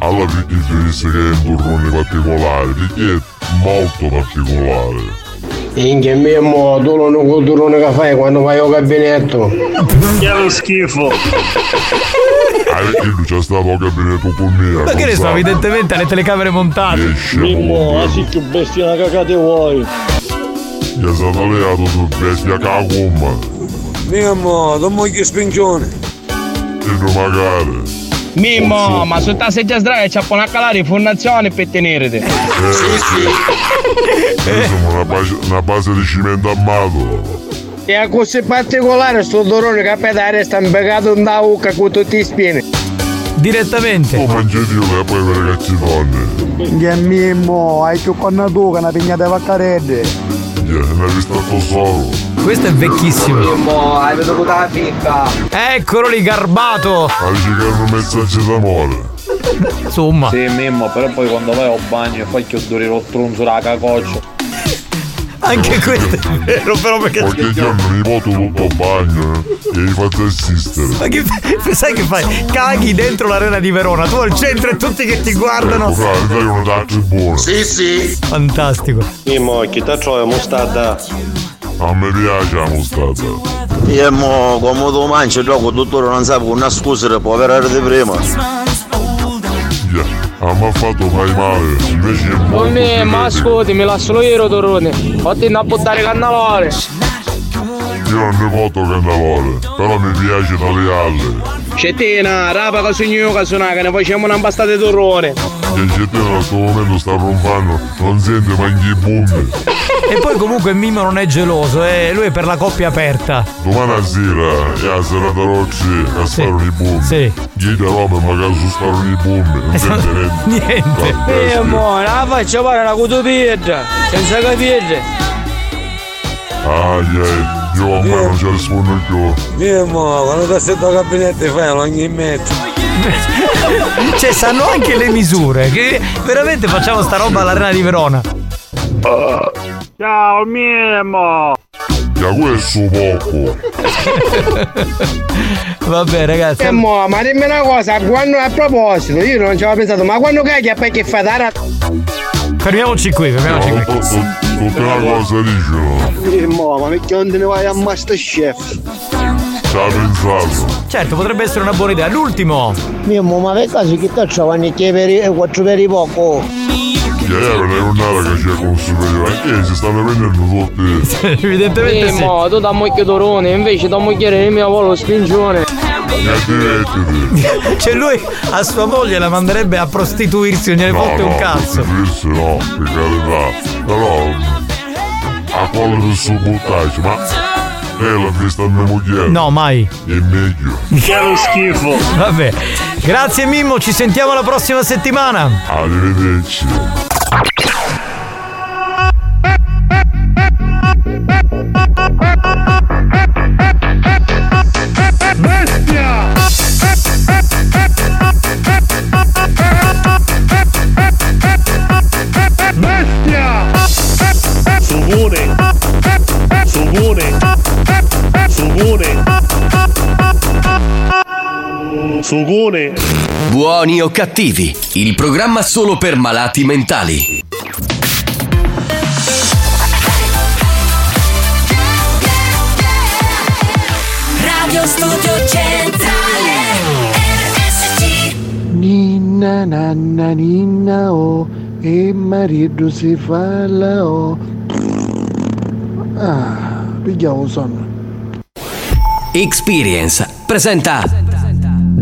allora perché disse che è un turrone particolare? Perché è molto particolare. Inghia Mimmo, tu l'unico turone che fai quando vai al gabinetto. Che è lo schifo. Ah, perché lui c'è stato al gabinetto con me. Ma che ne so, evidentemente ha le telecamere montate. Mimmo, ah sì più bestia una cagata vuoi. Gli è stato alleato su bestia che ha gomma. Mimmo, non muoio spingione. E non magari. Mimmo, ma su ta seggia sdraia c'è una calare fondazione per tenerete. Noi siamo una base, una base di cemento armato. E a così particolare sto dorone che pedare sta impiegato in da ucca con tutti i spini. Direttamente. Tu mangi Dio e poi per ragazzi donne. Che Mimmo, hai più con una che una pignata di vaccarelle. Yeah, ne hai visto solo. Questo è vecchissimo. Mimmo, hai veduto la ficca. Eccolo lì, garbato. Che è un messaggio d'amore. Insomma. Sì, Mimmo, però poi quando vai al bagno e fai chiudere lo stronzo la cacoccia. Anche questo è vero, però perché. Qualche giorno mi porto tutto il bagno eh, e gli faccio assistere. Ma che fai? Sai che fai? Caghi dentro l'arena di Verona, tu al centro e tutti che ti guardano. Ecco, dai, dai una taccia buona. Sì, sì. Fantastico. Mimmo, chi ti trova mostarda? A me piace la mostarda. Io mo, come tu mangi, gioco, dottore non sa una scusa per operare di prima. Yeah, a me ha fatto mai male, invece è molto Non è, ma ascolti, mi lascio io torrone. Ho a buttare cannalore. Io non ne porto cannavale, però mi piace dalle alle. Cettina, rapa che suona, che ne facciamo di torrone. Che il cettino in questo momento sta rompando, non sente manchi i bombi. E poi comunque Mimmo non è geloso, eh, lui è per la coppia aperta. Domani sera è la serata rocci che sparano i bombi. Sì. Gli da Roma magari su sparano i bombi, non sente niente. Niente. Eh, mo, la faccio fare una cutopietra, senza capire. Ah, yeah, io a me non ci rispondo più. Mimmo, quando ti sento al gabinetto fai ogni metro. [laughs] Cioè, sanno anche le misure. Che veramente facciamo sta roba all'arena di Verona. Ciao Mimmo! Da questo poco. [laughs] Vabbè, ragazzi. E mo, ma dimmi una cosa, quando a proposito, io non ci avevo pensato, ma quando caghi a poi che fa dare Fermiamoci qui, fermiamoci qui. Tutta una cosa dicono. Mimmo, ma perché non te ne vai a Masterchef? Ci ha pensato. Certo, potrebbe essere una buona idea. L'ultimo. Mimmo, ma per caso chi ti trovano che per i quattro per i poco? Ieri per le giornate che c'è con superiore, anche si stanno prendendo tutti. Evidentemente Eh, sì. mo, tu da moglie torrone, invece da moglie il mio volo spingione. Divertiti. Cioè lui a sua moglie la manderebbe a prostituirsi ogni No, volta no, un cazzo. prostituirsi no, per carità. Però a quello del suo buttaggio, ma lei l'ha vista a mia moglie. No, mai. È meglio. Che lo schifo! Vabbè. Grazie Mimmo, ci sentiamo la prossima settimana. Arrivederci. Sugone! Buoni o cattivi, il programma solo per malati mentali. Radio Studio Centrale RSC Ninna nanna ninna oh e marito si fa la oh. Ah, pigliamo sonno. Experience presenta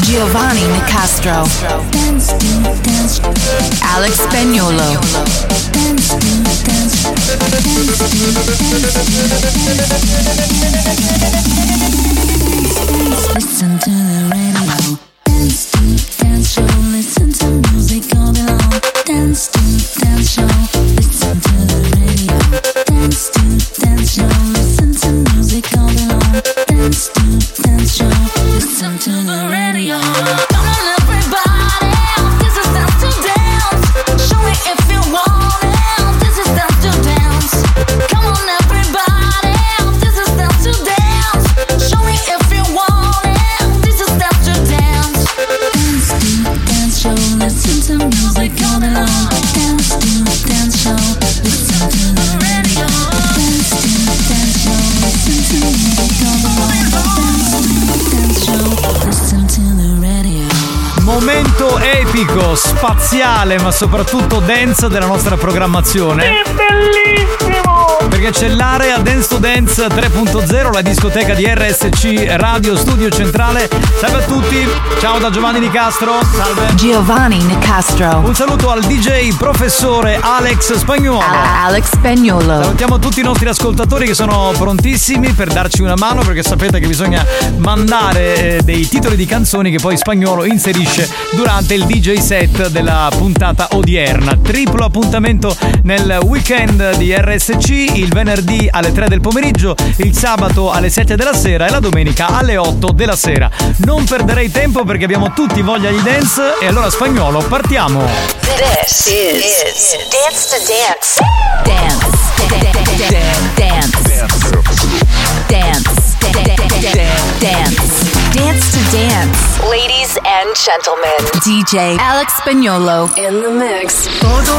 Giovanni Nicastro. Alex Spagnolo. Listen to the radio. Dance to Dance show. Listen to music all day long. Dance Epico, spaziale, ma soprattutto dance della nostra programmazione. È bellissimo! Perché c'è l'area Dance to Dance 3.0, la discoteca di RSC Radio Studio Centrale. Salve a tutti, ciao da Giovanni Di Castro. Salve. Giovanni Nicastro. Un saluto al DJ professore Alex Spagnuolo. Alex Spagnolo. Salutiamo tutti i nostri ascoltatori che sono prontissimi per darci una mano perché sapete che bisogna mandare eh, dei titoli di canzoni che poi Spagnolo inserisce durante il DJ set della puntata odierna. Triplo appuntamento nel weekend di RSC, il venerdì alle 3 del pomeriggio, il sabato alle 7 della sera e la domenica alle 8 della sera. Non perderei tempo perché abbiamo tutti voglia di dance e allora Spagnolo partiamo. This is, Dance to Dance. Dance. Dance. Dance. Dance. Dance to Dance. Ladies and gentlemen, DJ Alex Spagnolo in the mix. Todo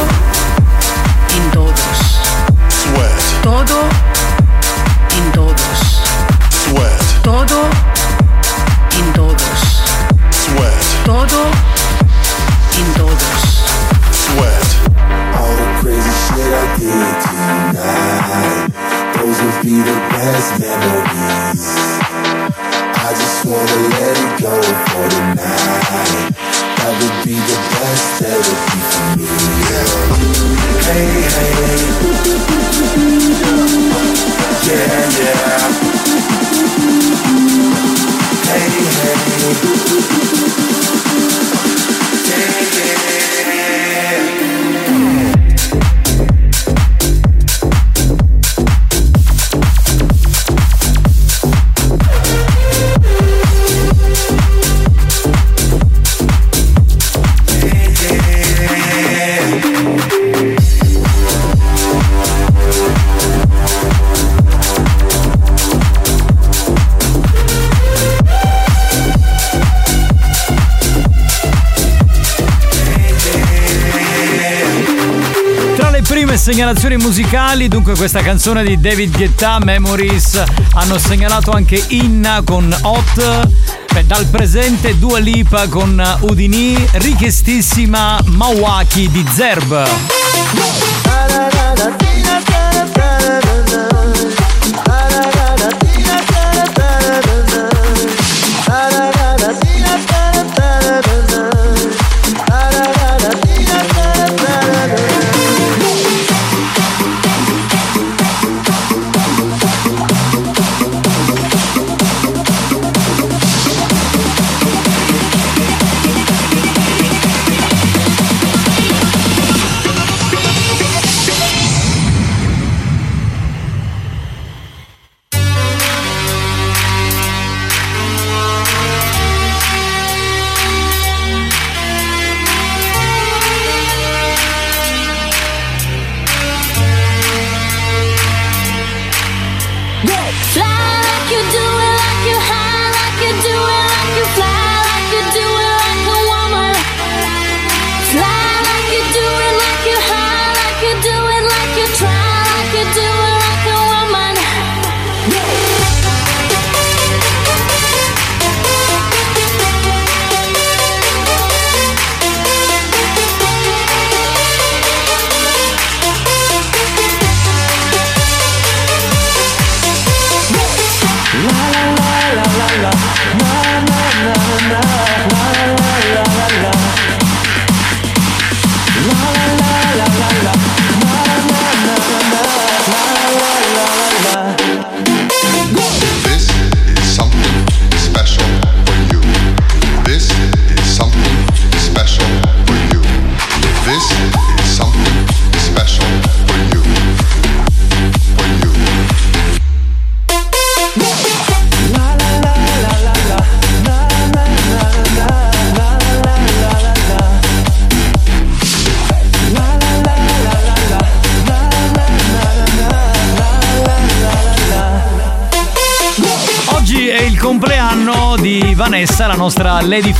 en todos. Sweat. Todo en todos. Sweat. Todo en todos. Sweat. Todo en todos. Sweat. All the crazy shit I did tonight. Those would be the best memories. Wanna let it go for the night. That would be the best therapy for me. Hey, hey. Yeah, yeah. Hey, hey. Segnalazioni musicali, dunque questa canzone di David Guetta, Memories, hanno segnalato anche Inna con Hot, beh, dal presente Dua Lipa con Udini, richiestissima Mawaki di Zerb.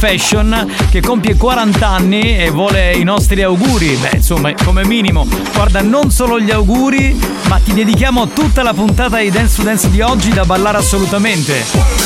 Fashion che compie 40 anni e vuole i nostri auguri. Beh, insomma, come minimo, guarda, non solo gli auguri, ma ti dedichiamo tutta la puntata di Dance to Dance di oggi da ballare assolutamente.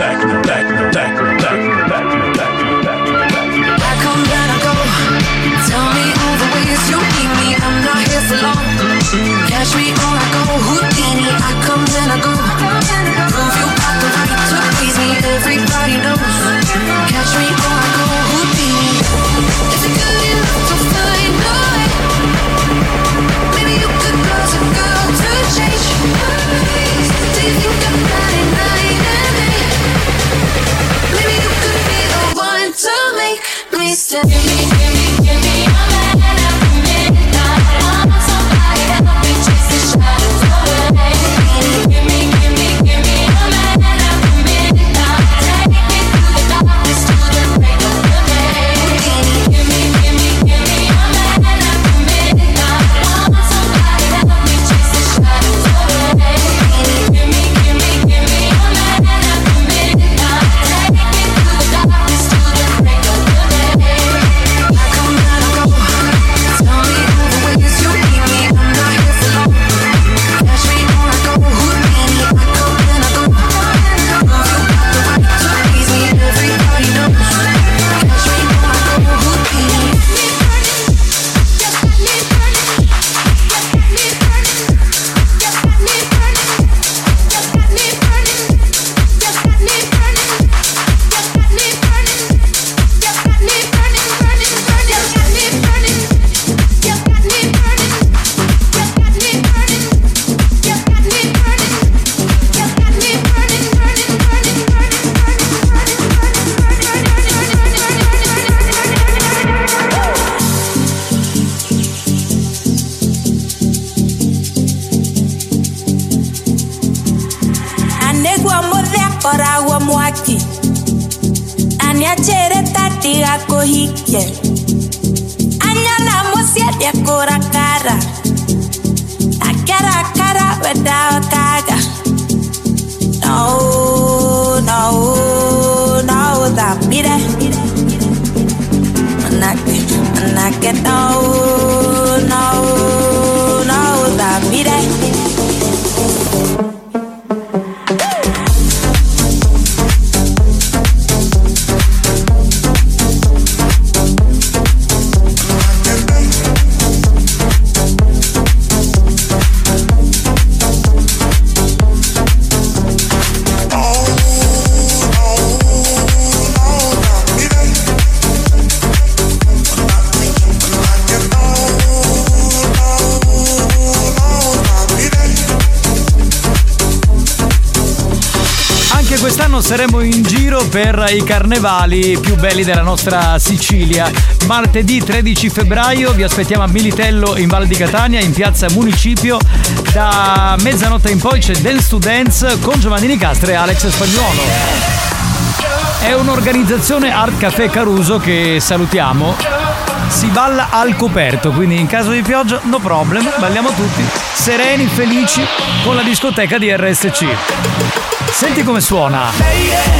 techno. per i carnevali più belli della nostra Sicilia. Martedì 13 febbraio vi aspettiamo a Militello in Val di Catania, in piazza Municipio. Da mezzanotte in poi c'è Dance to Dance con Giovannini Castre e Alex Spagnuolo. È un'organizzazione Art Café Caruso che salutiamo. Si balla al coperto, quindi in caso di pioggia no problem, balliamo tutti sereni, felici con la discoteca di RSC. Senti come suona.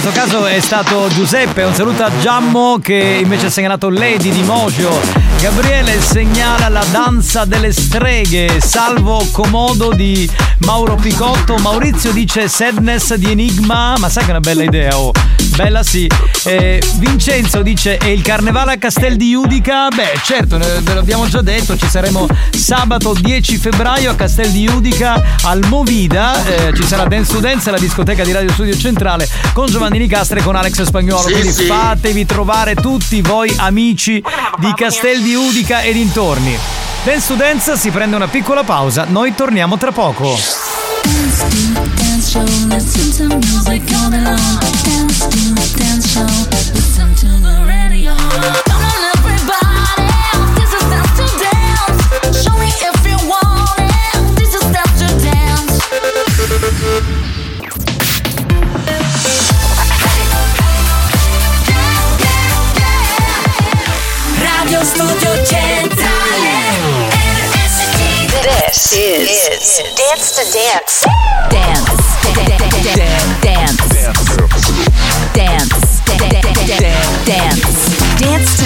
Questo caso è stato Giuseppe, un saluto a Giammo che invece ha segnalato Lady di Mojo. Gabriele segnala la danza delle streghe, Salvo Comodo di Mauro Picotto, Maurizio dice Sadness di Enigma, ma sai che è una bella idea, oh, bella sì. Eh, Vincenzo dice è il carnevale a Castel di Udica, beh certo, ve l'abbiamo già detto, ci saremo sabato 10 febbraio a Castel di Udica al Movida, eh, ci sarà Dance to Dance alla discoteca di Radio Studio Centrale con Giovanni Nicastre e con Alex Spagnuolo, Sì, quindi sì. fatevi trovare tutti voi amici di Castel di Udica e dintorni. Dance to Dance si prende una piccola pausa, noi torniamo tra poco. Show, listen to music all day long. Dance to dance show, listen to the radio. Come on, everybody, is dance to dance. Show me if you want it. Is dance to dance. Radio Studio This is, Dance to. Dance.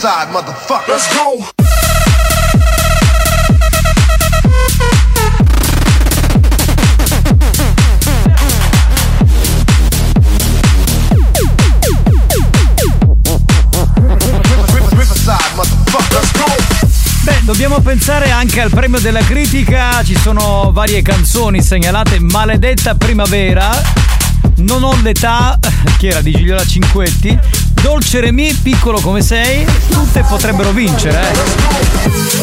Riverside, motherfucker. Let's go. Dobbiamo pensare anche al premio della critica, ci sono varie canzoni segnalate, Maledetta Primavera, Non ho l'età, [laughs] che era? Di Gigliola Cinquetti, Dolce Remi, Piccolo come sei, tutte potrebbero vincere, eh.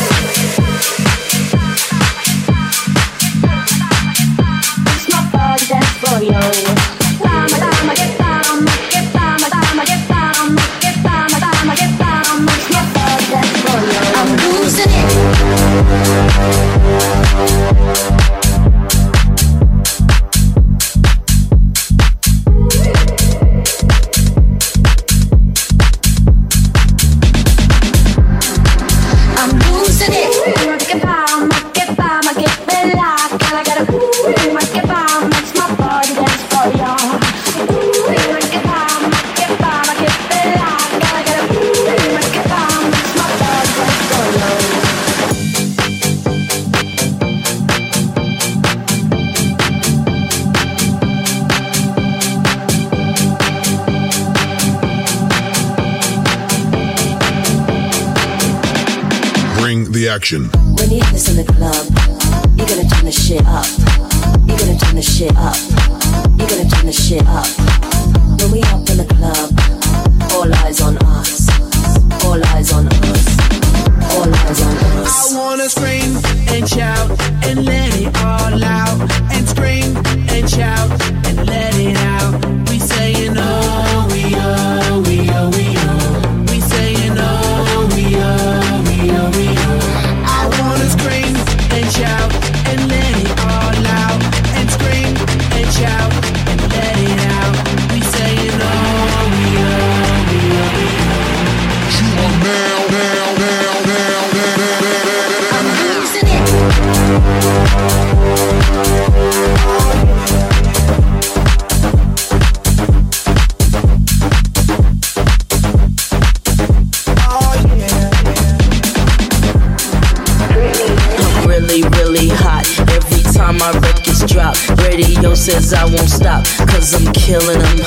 The action. When you hit this in the club, you're gonna turn the shit up. You're gonna turn the shit up. You're gonna turn the shit up. When we up in the club, all eyes on us. All eyes on us. All eyes on us. I wanna scream and shout and let it all out. And scream and shout and let it out. Says I won't stop, cause I'm killing them.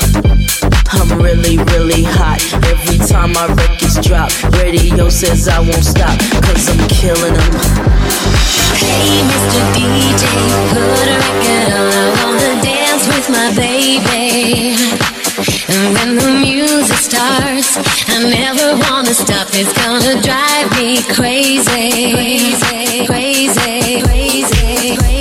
I'm really, really hot. Every time my records drop, radio says I won't stop, cause I'm killing them. Hey, Mr. DJ, put a record on. I wanna dance with my baby. And when the music starts, I never wanna stop. It's gonna drive me crazy. Crazy, crazy, crazy, crazy,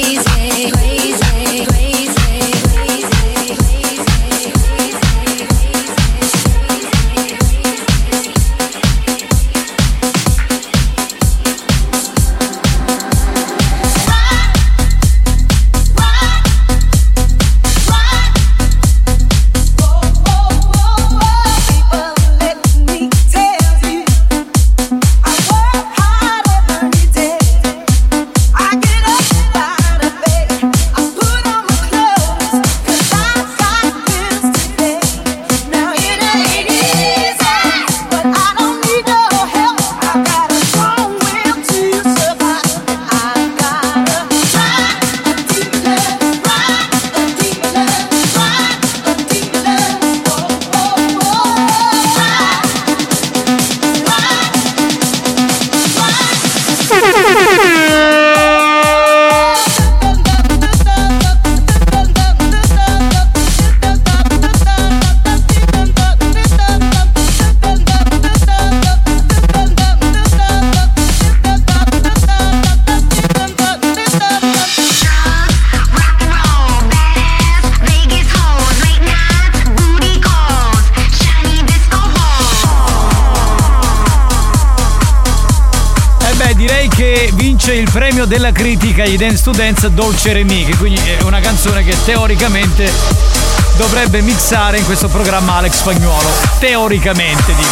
premio della critica di Dance to Dance Dolce Remix, quindi è una canzone che teoricamente dovrebbe mixare in questo programma Alex Spagnuolo. Teoricamente dico.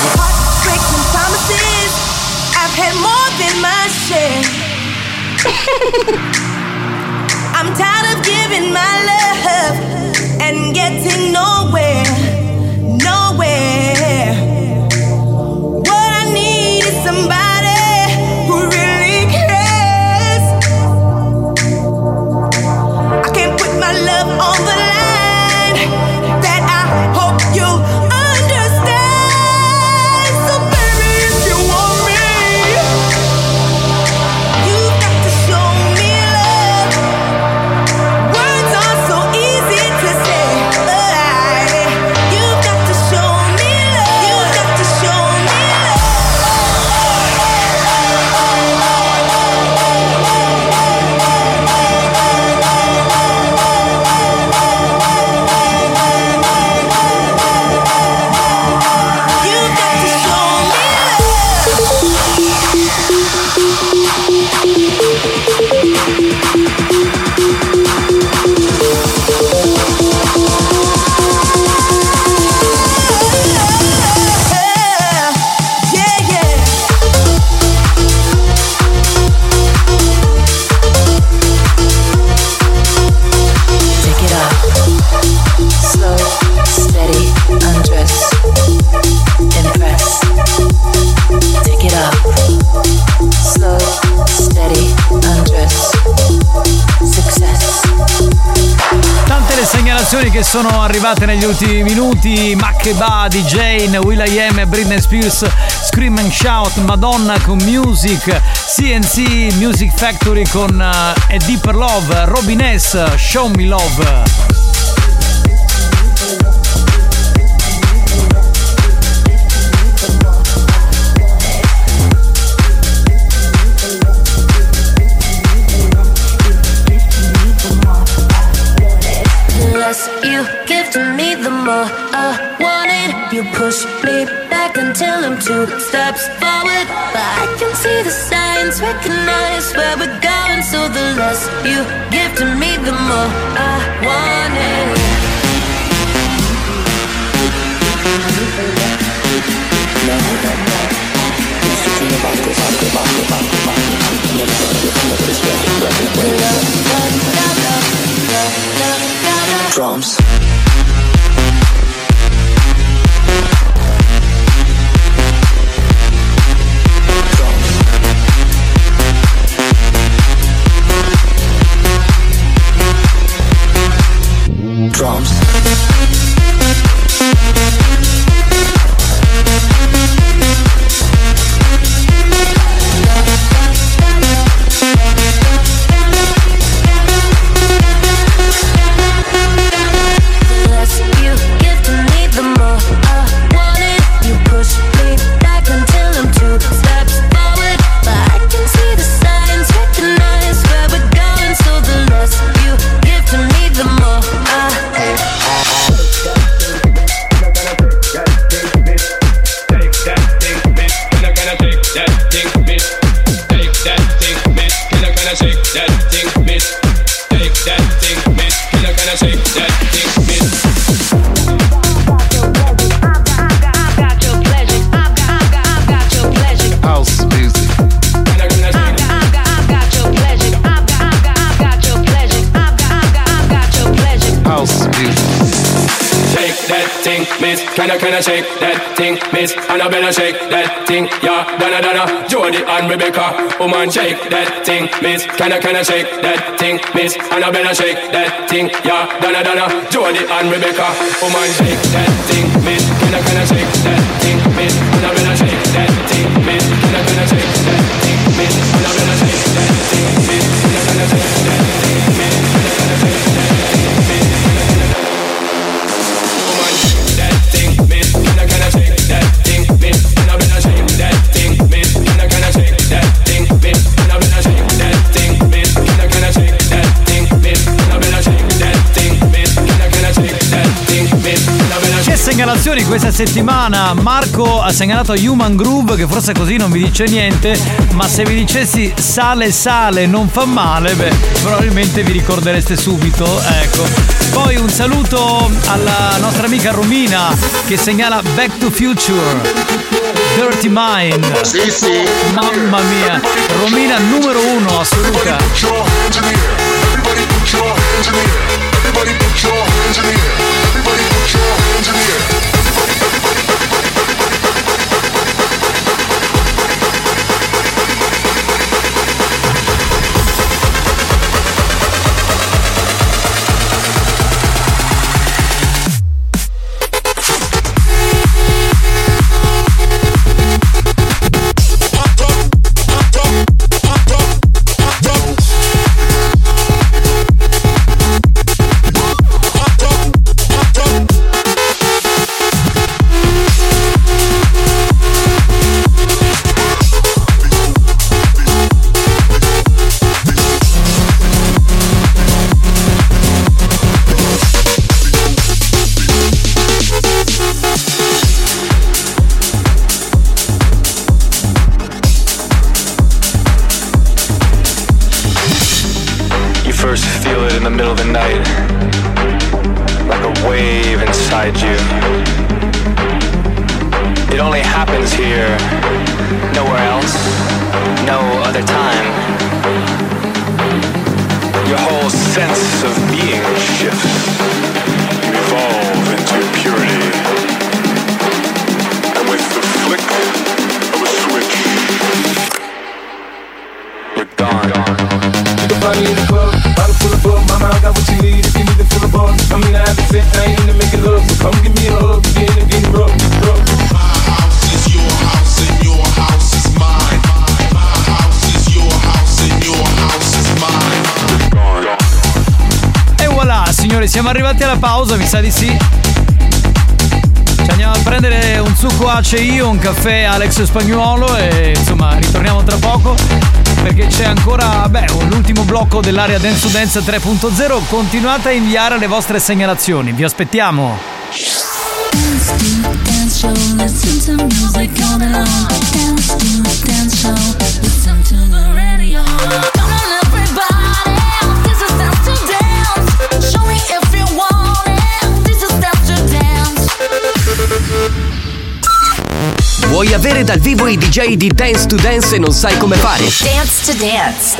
[laughs] che sono arrivate negli ultimi minuti. Makeba di Jane, Will.i.am e Britney Spears, Scream and Shout, Madonna con Music, CNC Music Factory con uh, A Deeper Love, Robin S, Show Me Love. Can I shake that thing, miss? And I better shake that thing, yeah. Donna, Donna, Jody and Rebecca. Woman, shake that thing, miss. Can I shake that thing, miss? And I better shake that thing, yeah. Donna, Donna, Jody and Rebecca. Woman, shake that thing, miss. Can I shake that thing, miss? And segnalazioni questa settimana? Marco ha segnalato Human Groove, che forse così non vi dice niente, ma se vi dicessi sale sale non fa male, beh, probabilmente vi ricordereste subito. Ecco. Poi un saluto alla nostra amica Romina che segnala Back to Future. Dirty Mind. Sì, sì. Mamma mia. Romina numero uno assoluta. Caffè Alex Spagnuolo e insomma ritorniamo tra poco perché c'è ancora beh, l'ultimo blocco dell'area Dance to Dance 3.0. Continuate a inviare le vostre segnalazioni, vi aspettiamo. Dance to dance show, Vuoi avere dal vivo i DJ di Dance to Dance e non sai come fare? Dance to Dance.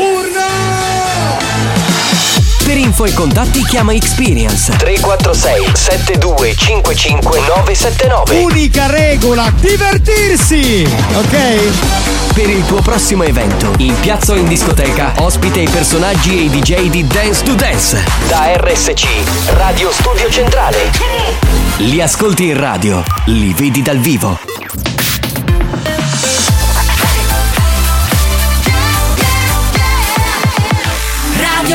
Per info e contatti chiama Experience 346 7255 979 Unica regola, divertirsi! Ok? Per il tuo prossimo evento, in piazza o in discoteca, ospite i personaggi e i DJ di Dance to Dance. Da RSC, Radio Studio Centrale. Li ascolti in radio, li vedi dal vivo.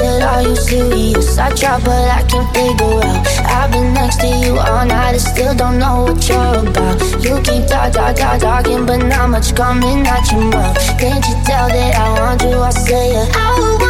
said, Are you serious? I try, but I can't figure out. I've been next to you all night and still don't know what you're about. You keep talk, talk, talk, talking, but not much coming out your mouth. Can't you tell that I want you? I say it. I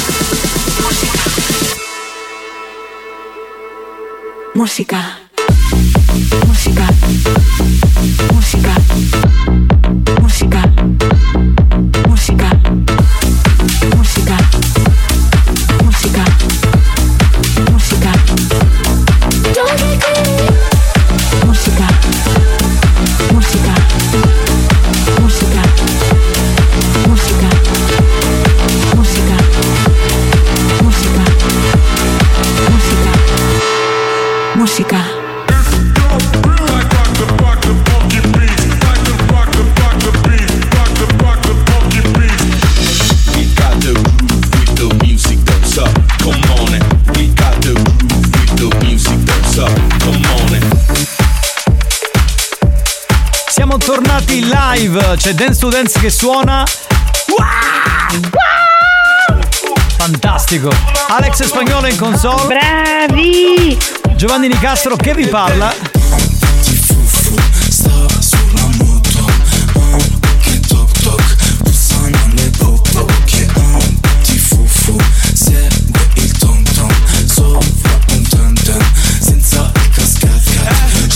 Música. c'è Dance to Dance che suona. Wow! Fantastico. Alex Spagnolo in console. Bravi! Giovanni Nicastro che vi parla.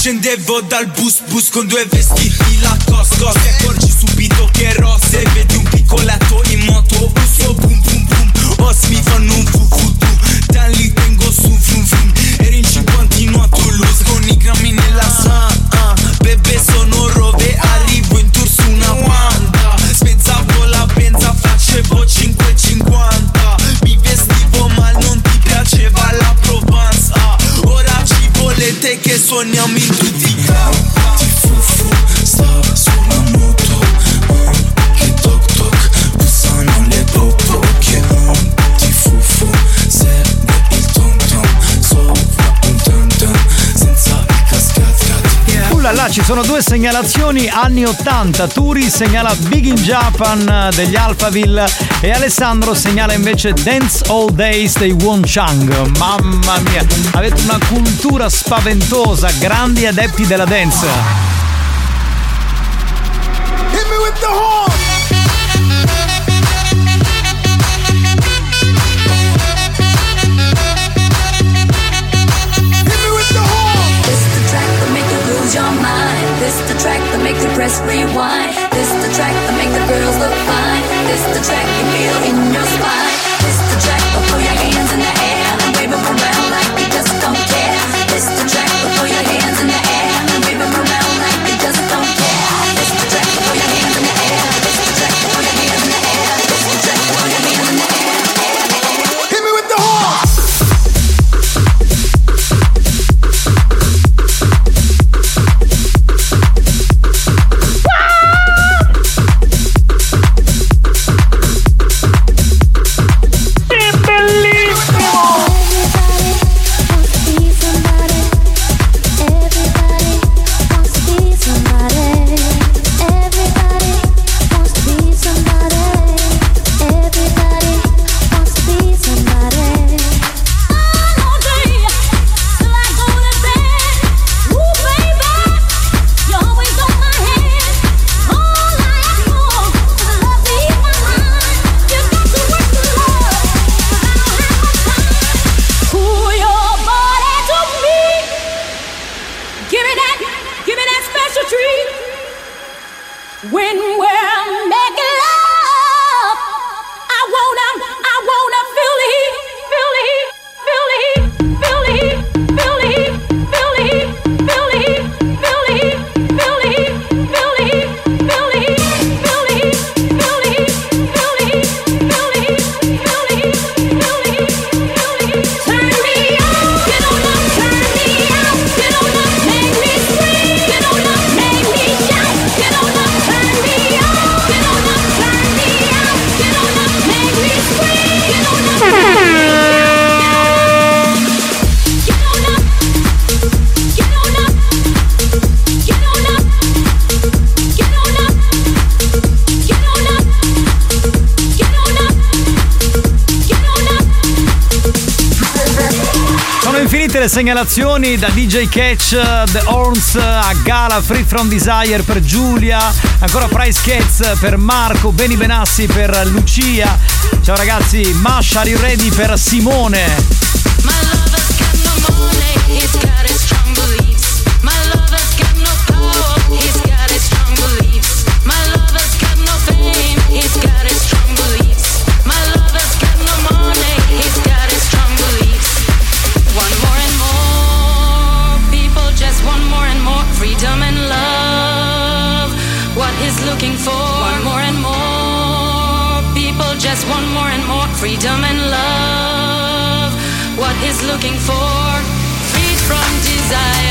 scendevo dal bus bus con due vestiti la cosco si che rosse Vedi un piccoletto ci sono due segnalazioni anni 80. Turi segnala Big in Japan eh, degli Alphaville e Alessandro segnala invece Dance All Days dei Wonchang. Mamma mia, avete una cultura spaventosa, grandi adepti della dance. segnalazioni da DJ Catch, eh, The Horns eh, a Gala, Free From Desire per Giulia, ancora Price Cats eh, per Marco, Beni Benassi per Lucia. Ciao ragazzi, Masha, ready per Simone. looking for, freed from desire.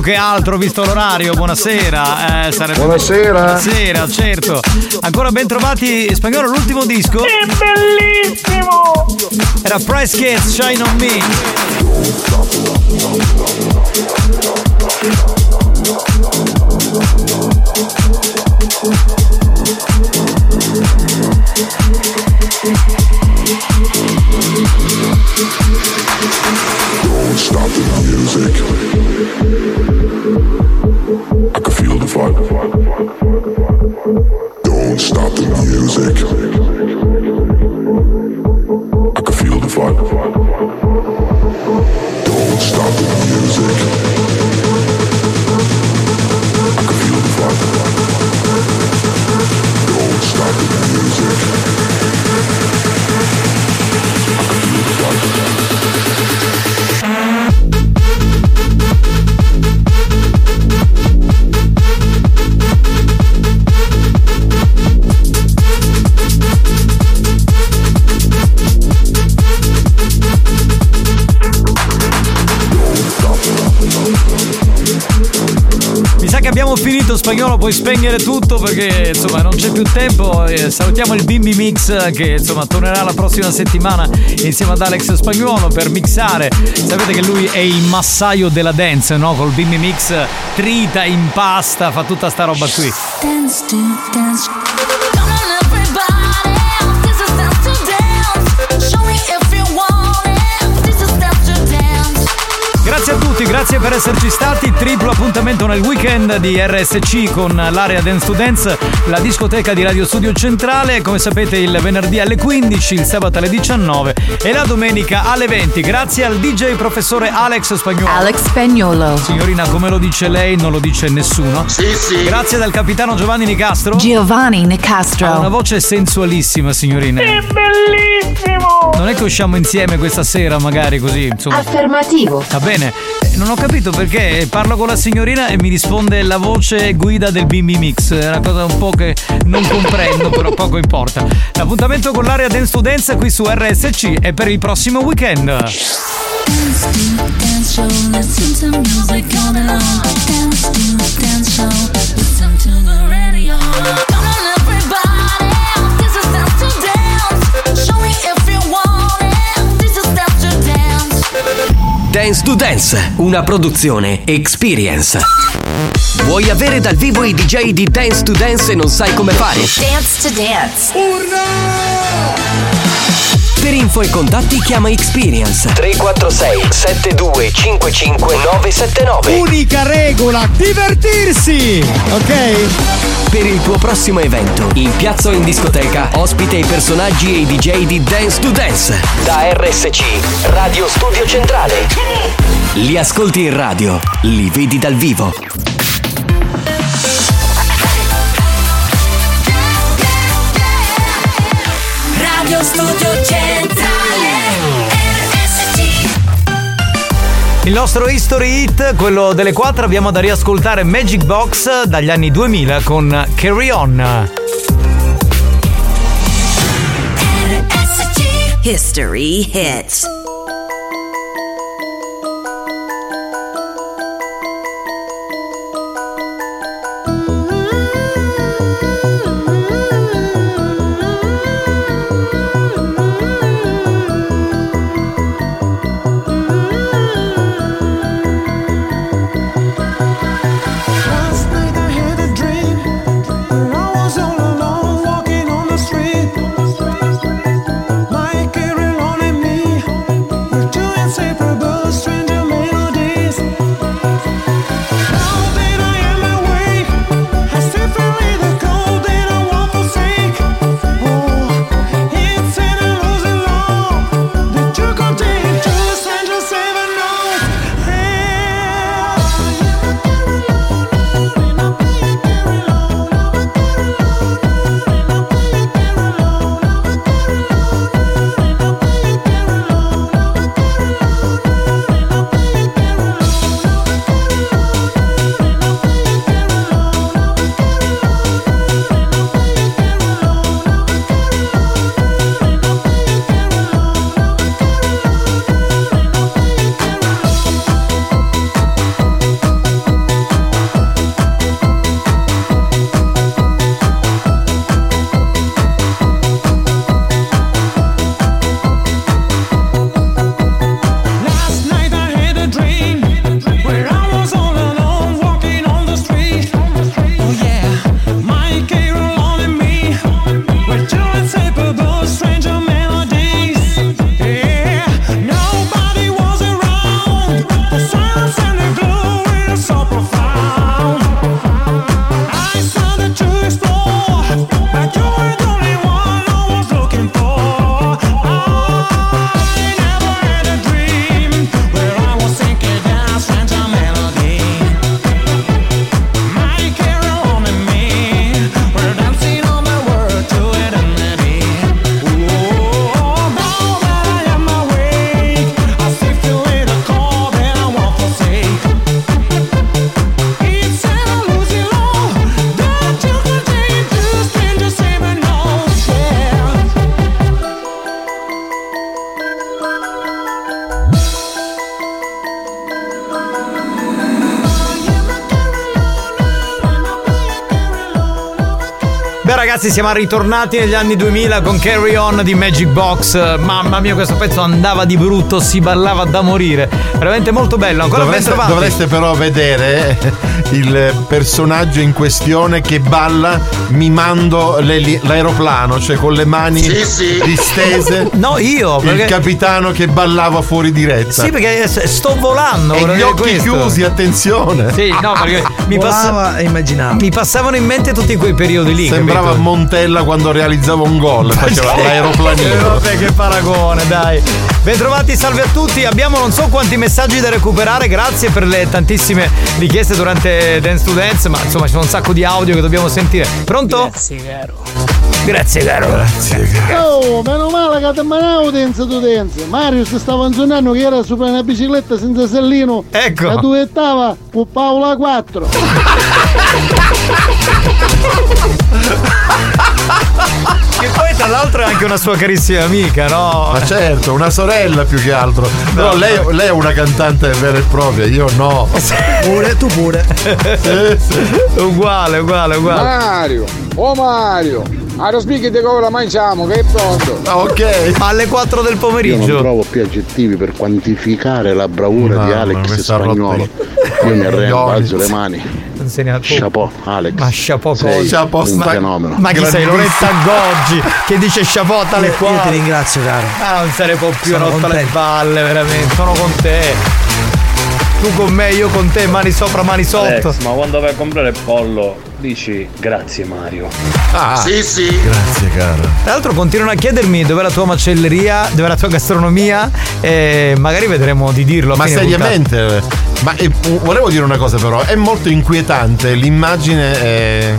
Più che altro, visto l'orario. Buonasera. Eh, sarebbe Buonasera. Buonasera, certo. Ancora ben trovati. Spagnolo, l'ultimo disco. È bellissimo! Era Price Kids, Shine on Me. Don't stop Don't stop the music. Puoi spegnere tutto perché insomma non c'è più tempo. Eh, salutiamo il Bimbi Mix che insomma tornerà la prossima settimana insieme ad Alex Spagnuolo per mixare. Sapete che lui è il massaio della dance, no? Col Bimbi Mix trita, impasta, fa tutta sta roba qui. Dance to dance. Grazie per esserci stati. Triplo appuntamento nel weekend di RSC con l'area Dance to Dance, la discoteca di Radio Studio Centrale. Come sapete, il venerdì alle 15, il sabato alle 19 e la domenica alle 20. Grazie al DJ professore Alex Spagnolo. Alex Spagnolo. Signorina, come lo dice lei, non lo dice nessuno. Sì, sì. Grazie dal capitano Giovanni Nicastro. Giovanni Ha una Nicastro. voce sensualissima, signorina. bellissimo! Non è che usciamo insieme questa sera, magari così, insomma. Affermativo. Va bene, Eh, non ho capito perché parlo con la signorina e mi risponde la voce guida del Bimbi Mix. È una cosa un po' che non comprendo, [laughs] però poco importa. L'appuntamento con l'area Dance to Dance qui su RSC è per il prossimo weekend. Dance to dance show. Listen to music all day long. Dance to dance show. Listen to the dance. To Dance, una produzione Experience. Vuoi avere dal vivo i DJ di Dance to Dance e non sai come fare? Dance to Dance. Urrà! Per info e contatti chiama Experience 346 7255 979. Unica regola, divertirsi! Ok? Per il tuo prossimo evento, in piazza o in discoteca, ospite i personaggi e i DJ di Dance to Dance. Da RSC, Radio Studio Centrale. Li ascolti in radio, li vedi dal vivo. Radio Studio Il nostro history hit, quello delle 4, abbiamo da riascoltare Magic Box dagli anni 2000 con Carry On. History hits. Beh ragazzi siamo ritornati negli anni 2000 con Carry On di Magic Box. Mamma mia questo pezzo andava di brutto, si ballava da morire. Veramente molto bello, ancora ben Dovreste, trovato. dovreste però vedere il personaggio in questione che balla mimando le- l'aeroplano, cioè con le mani distese. [laughs] No, io, Il perché- capitano che ballava fuori diretta. Sì, perché sto volando. E gli occhi questo. chiusi, attenzione. Sì, no, perché mi, passa- e mi passavano in mente tutti quei periodi lì. Sembrava capito? Montella quando realizzava un gol, faceva Sì. Eh, l'aeroplanino. vabbè, che paragone, dai. Bentrovati, salve a tutti. Abbiamo non so quanti messaggi da recuperare. Grazie per le tantissime richieste durante Dance to Dance. Ma insomma, sono un sacco di audio che dobbiamo sentire. Pronto? Grazie, caro. Grazie, caro. Oh, meno male che ti manavo dance tu dance. Mario si stava inzonando che era sopra una bicicletta senza sellino. Ecco. La duettava con Paola 4. [laughs] Tra l'altro è anche una sua carissima amica, no? Ma certo, una sorella più che altro. Però lei, lei è una cantante vera e propria, io no. Pure, tu pure. uguale, uguale, uguale. Mario, oh Mario, Allora spieghi di come la mangiamo, che è pronto. ok. Alle 4 del Io pomeriggio. non trovo più aggettivi per quantificare la bravura No, di Alex Spagnolo. Io mi arrendo, alzo le mani. Non se ne ha Chapeau, Alex. Ma chapeau Sei cosa? un ma, fenomeno. ma chi sei? Loretta Goggi che dice chapeau tale Io- qua. io ti ringrazio, caro. Ah, non se ne può più Sono rotta le palle, veramente. Sono con te. Tu con me, io con te, mani sopra, mani sotto. Alex, ma quando vai a comprare il pollo dici grazie Mario. Ah, Sì, sì. Grazie, caro. Tra l'altro continuano a chiedermi dov'è la tua macelleria, dov'è la tua gastronomia e magari vedremo di dirlo. Ma puntata. seriamente? Ma eh, volevo dire una cosa però, è molto inquietante l'immagine eh,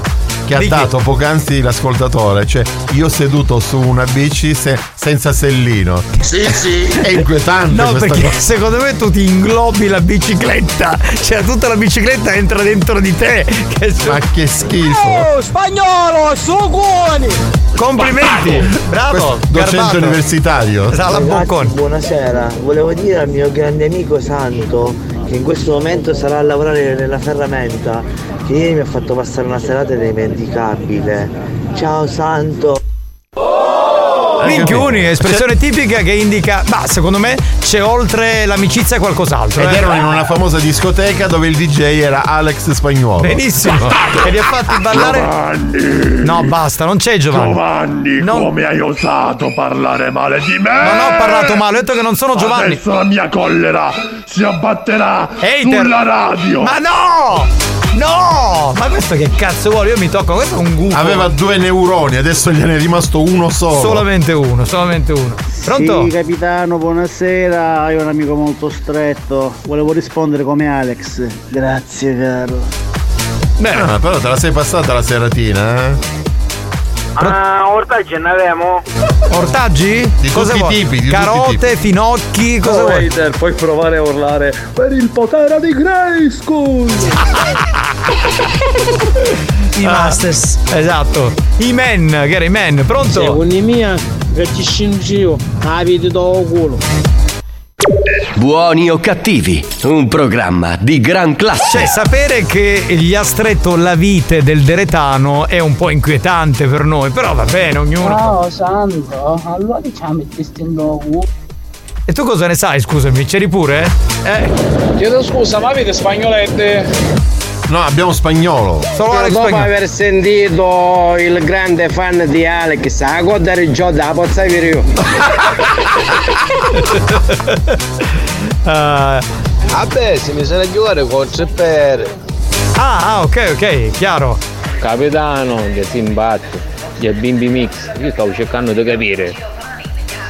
che ha dato poc'anzi l'ascoltatore, cioè io seduto su una bici se- senza sellino. Sì, sì. È inquietante No, perché cosa. secondo me tu ti inglobi la bicicletta. Cioè, tutta la bicicletta entra dentro di te. Che Ma che schifo. Oh, spagnolo, suconi! Complimenti! Bravo! Questo docente garbato. universitario. Sa la boccone. buonasera. Volevo dire al mio grande amico Santo che in questo momento sarà a lavorare nella ferramenta che ieri mi ha fatto passare una serata indimenticabile. Ciao Santo. Minchioni, espressione tipica che indica, ma secondo me c'è oltre l'amicizia qualcos'altro. Ed eh. erano in una famosa discoteca dove il DJ era Alex Spagnuolo. Benissimo. e li ha fatti ballare. Giovanni! No, basta, non c'è Giovanni. Giovanni, Non- come hai osato parlare male di me? Non ho parlato male, ho detto che non sono Giovanni. Adesso la mia collera si abbatterà Hater. sulla radio. Ma no! No! Ma questo che cazzo vuole? Io mi tocco, questo è un gufo. Aveva due neuroni, adesso gliene è rimasto uno solo. Solamente uno, solamente uno. Pronto? Sì, capitano, buonasera. Io ho un amico molto stretto. Volevo rispondere come Alex. Grazie, caro. Bene. Ah, però te la sei passata la seratina, eh? Ah, ortaggi ne abbiamo? Ortaggi? Di cosa tutti tipi, di tutti i Carote, tipi. finocchi, cosa vuoi? hater, puoi provare a urlare per il potere di Grayskull. I Masters. Esatto. I men, che era i men, pronto? Secondo me, che ci scingi io. Ah, vedi do culo. Buoni o cattivi, un programma di gran classe. Cioè, sapere che gli ha stretto la vite del deretano è un po' inquietante per noi, però va bene, ognuno. Ciao, Santo. Allora diciamo distinto culo. E tu cosa ne sai, scusami? C'eri pure? Eh? Chiedo scusa, ma avete spagnolette? No, abbiamo spagnolo. Solo Alex dopo Spagnolo. aver sentito il grande fan di Alex, a godere il gioco da pozza io. [laughs] Ah, Vabbè, se mi sarà giocare con pere. ah, ah, ok, ok, chiaro. Capitano, che si imbatte, gli bimbi mix, io stavo cercando di capire.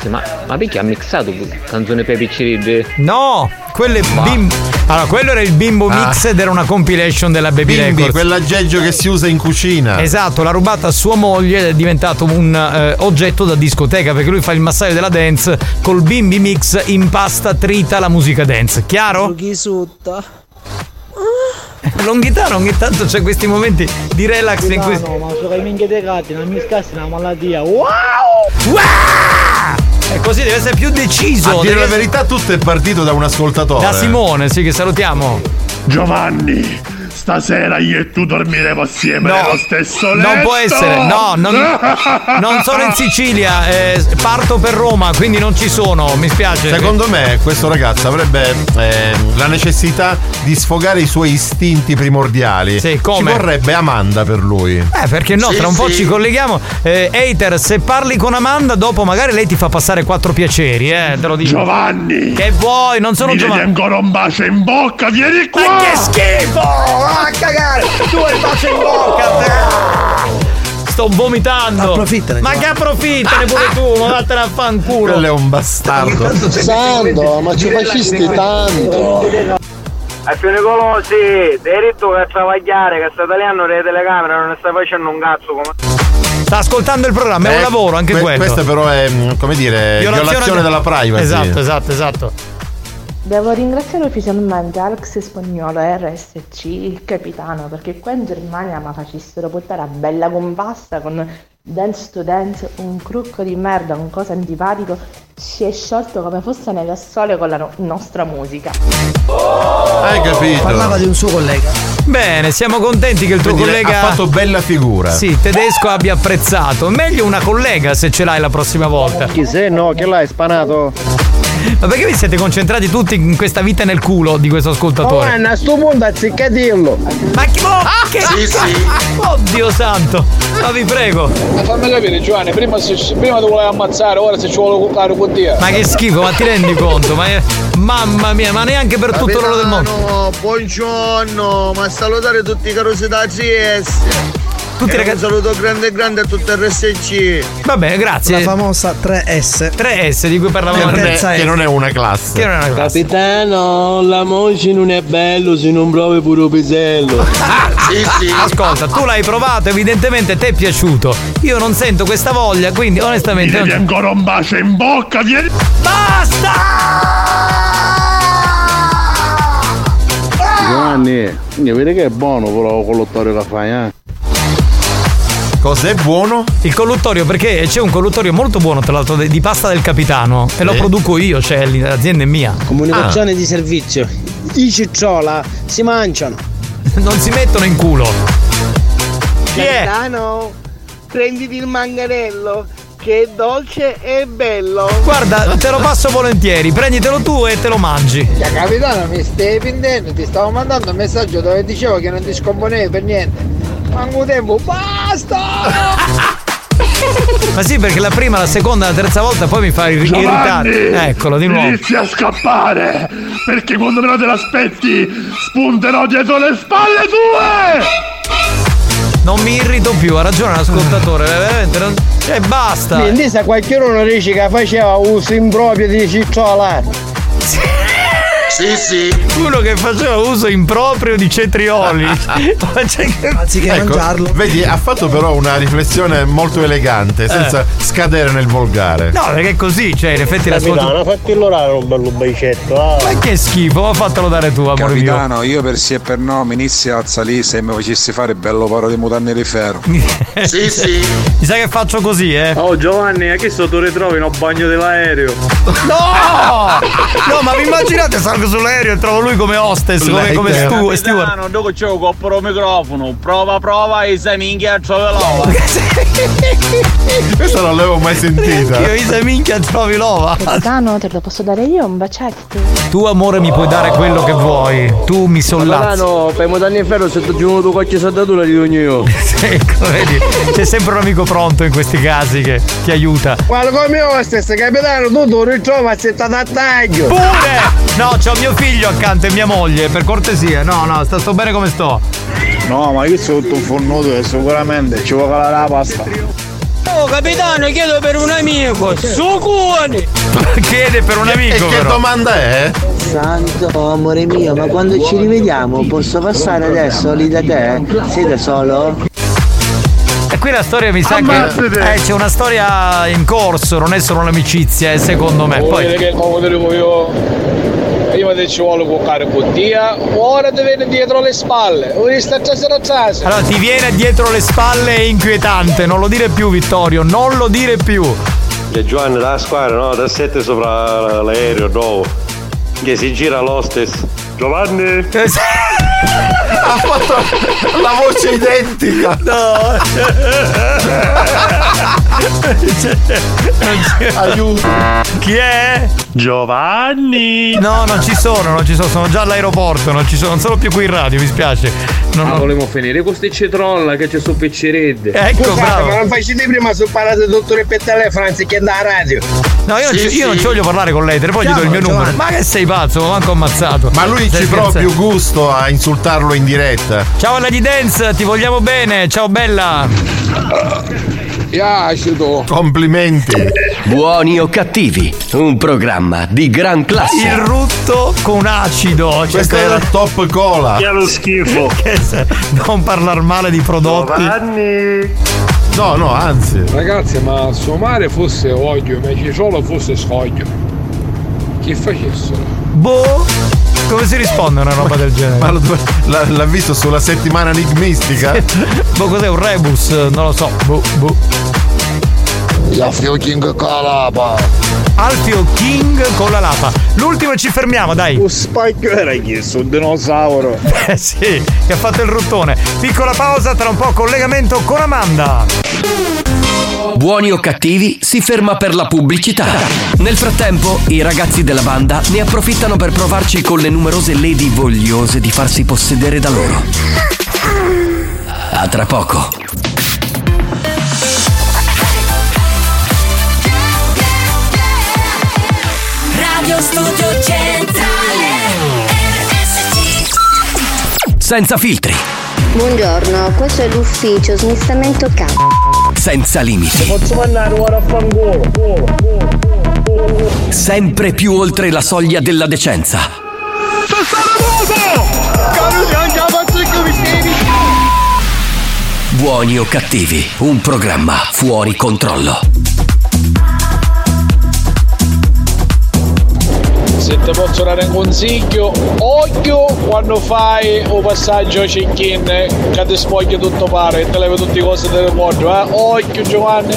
Ma, ma perché ha mixato canzone per picciridi? No, quello è bim- Allora, quello era il bimbo Ah. mix ed era una compilation della Baby Bimbi, Records. quell'aggeggio che si usa in cucina. Esatto, l'ha rubata a sua moglie ed è diventato un eh, oggetto da discoteca perché lui fa il massaio della dance col bimbi mix impasta trita la musica dance. Chiaro? Chi sutta? Longhitano ogni tanto c'è questi momenti di relax in cui. No, ma so che minchia dei gatti, non mi scassi una malattia. Wow! E così deve essere più deciso. A dire deve la verità, tutto è partito da un ascoltatore. Da Simone, sì, che salutiamo. Giovanni, stasera io e tu dormiremo assieme No, nello stesso letto. Non può essere, no, non, [laughs] non sono in Sicilia, eh, parto per Roma, quindi non ci sono, mi spiace. Secondo me questo ragazzo avrebbe eh, la necessità di sfogare i suoi istinti primordiali. Sì, come? Ci vorrebbe Amanda per lui. Eh, perché no, Sì, tra un po' sì. ci colleghiamo. Eh, hater, se parli con Amanda, dopo magari lei ti fa passare quattro piaceri, eh, te lo dico. Giovanni! Che vuoi? Non sono Mi Giovanni. ancora un bacio in bocca, vieni qua! Ma che schifo! A cagare! Tu hai il bacio in bocca! te. Sto vomitando! Approfittane, Ma che approfittane pure tu! Ma vattene a fanculo! Quello è un bastardo. Santo, ma ci fascisti tanto. A Nicolosi, ti hai detto che a travagliare, che stai tagliando le telecamere, non ne stai facendo un cazzo come. Sta ascoltando il programma, è un Eh, lavoro anche que- quello. Questa però è, come dire, violazione, de- della privacy. Esatto, esatto, esatto. Devo ringraziare ufficialmente Alex Spagnolo RSC, il capitano, perché qua in Germania mi facessero portare a bella compasta con Dance to Dance, un crucco di merda, un cosa antipatico, si è sciolto come fosse nelle sole con la no- nostra musica. Hai capito? Parlava di un suo collega. Bene, siamo contenti che il tuo Quindi collega ha fatto bella figura. Sì, tedesco abbia apprezzato. Meglio una collega se ce l'hai la prossima volta. Chi se no, che l'hai spanato? Ma perché vi siete concentrati tutti in questa vita nel culo di questo ascoltatore? a sto punto anziché dirlo. Ma chi oh, che Sì, sì. [laughs] Oddio santo! Ma vi prego! Ma fammi capire Giovanni, prima, se, prima ti volevi ammazzare, ora se ci vuole cuccare con te. Ma che schifo, ma ti rendi conto? Ma mamma mia, ma neanche per tutto l'oro del mondo. Capitano, buongiorno, ma salutare tutti i carosi da CS. Tutti E ragazzi- Un saluto grande grande a tutto il RSC. Va bene, grazie. La famosa 3S. 3S di cui parlavamo Che non, è, terza che non è una classe. Che non è una classe. Capitano, la moci non è bello se non provi pure pisello. [laughs] Ascolta, tu l'hai provato, evidentemente ti è piaciuto. Io non sento questa voglia, quindi onestamente. Devi non- ancora un bacio in bocca, vieni. Giovanni, mi vedi che è buono però con l'ottorio che fai, eh? Cos'è buono? Il colluttorio, perché c'è un colluttorio molto buono, tra l'altro, di pasta del capitano. E lo produco io, cioè l'azienda è mia. Comunicazione di servizio. I cicciola si mangiano. [laughs] Non si mettono in culo. Chi è? Capitano, prenditi il manganello che è dolce e bello. Guarda, te lo passo volentieri, prenditelo tu e te lo mangi. Ya, capitano, mi stai pendendo, ti stavo mandando un messaggio dove dicevo che non ti scomponevi per niente. Manco tempo, basta! [laughs] Ma sì, perché la prima, la seconda, la terza volta poi mi fa ir- irritare. Eccolo, di nuovo. Inizi a scappare, perché quando meno te l'aspetti spunterò dietro le spalle tue! Non mi irrito più, ha ragione l'ascoltatore, veramente. Non... Cioè, basta. Quindi se qualcuno dice che faceva uso improprio di cicciola. Sì, sì. Uno che faceva uso improprio di cetrioli. [laughs] Ma che- Ecco, Vedi, ha fatto però una riflessione molto elegante, senza scadere nel volgare. No, perché è così, cioè, in effetti Capitano, l'ascoltatore. fatti l'orare un bello baicetto, ah. Ma che schifo, fatelo dare tu, amore mio. Capitano, io per sì e per no mi inizi a salire se mi facessi fare bello paro di mutanne di ferro. [laughs] Sì, sì. Mi sa che faccio così, eh. Oh Giovanni, a che sto tu ritrovi in un bagno dell'aereo? No! No, ma vi immaginate salgo sull'aereo e trovo lui come hostess, come, come stu- steward. Capitano, dopo c'è un coppero microfono. Prova, prova e se minchia trovi l'ova. [laughs] Questa non l'avevo mai sentita. Io Isa minchia trovi l'ova. Capitano, te lo posso dare io un bacetto? Tu amore mi puoi dare quello che vuoi. Tu mi sollazzi. Capitano, per mutanni in ferro se ti giuno tu qualche saldatura di ogni io. [laughs] Ecco, vedi, c'è sempre un amico pronto in questi casi che ti aiuta. Guarda come hostess, capitano, tu tu ritrovi a settata a taglio. Pure! No, c'ho mio figlio accanto e mia moglie, per cortesia. No, no, sto, sto bene come sto. No, ma io sono tutto un fornuto e sicuramente ci vuole calare la pasta. Oh capitano, chiedo per un amico, succuoni! [laughs] Chiede per un amico. E che però. domanda è? Santo amore mio, ma quando ci rivediamo posso passare adesso lì da te? Sei da solo? E qui la storia mi sa Ammazzate! che. Eh, c'è una storia in corso, non è solo un'amicizia, eh, secondo me. Poi. Che come dico io? Prima ti ci vuole cuccare con te, ora ti viene dietro le spalle. Allora ti viene dietro le spalle è inquietante, non lo dire più Vittorio, non lo dire più. E Giovanni da squadra, no? Da sette sopra l'aereo, no? Che si gira l'hostess. Giovanni! Ha fatto la voce identica. [laughs] [laughs] Aiuto. Chi è? Giovanni! No, non ci sono, non ci sono, sono già all'aeroporto, non ci sono, non sono più qui in radio, mi spiace. Non, Ma non- volevo finire con sti citrolla che c'è su picceredde. Ecco, Scusate, bravo. ma non facete prima su parlare dottore per telefono anziché andare a radio. No, io, non, ci, io non ci voglio parlare con lei, te poi gli do il mio numero. Ma che sei pazzo, ma manco ammazzato. Ma lui Stai ci prova più gusto a insultarlo in diretta. Ciao Lady Dance, ti vogliamo bene, ciao bella. Piaciuto. Complimenti. Buoni o cattivi, un programma di gran classe. Il rutto con acido. Cioè, Questa era top cola. Che è lo schifo. [laughs] Non parlare male di prodotti. No, no, anzi. Ragazzi, ma suo mare fosse olio, ma citrolo fosse scoglio. Che facessero? Boh. Come si risponde a una roba del genere? Ma lo- l'ha, l'ha visto sulla settimana enigmistica? [laughs] boh, cos'è un rebus? Non lo so. Boh, boh. Alfio King con la lapa. Alfio King con la lapa. L'ultimo ci fermiamo, dai. Un spike era chiesto, un dinosauro. [laughs] Eh sì, che ha fatto il ruttone. Piccola pausa, tra un po' collegamento con Amanda. Buoni o cattivi si ferma per la pubblicità. Nel frattempo, i ragazzi della banda ne approfittano per provarci con le numerose lady vogliose di farsi possedere da loro. A tra poco. Radio Studio Centrale RSC Senza filtri, Buongiorno, questo è l'ufficio smistamento capo. senza limiti, Posso mandare ora a fangolo. sempre più oltre la soglia della decenza. Buoni o cattivi, un programma fuori controllo. Se ti posso dare un consiglio, occhio quando fai un passaggio check-in che ti spoglia tutto pare e te levi tutte le cose del mondo, eh? Occhio Giovanni!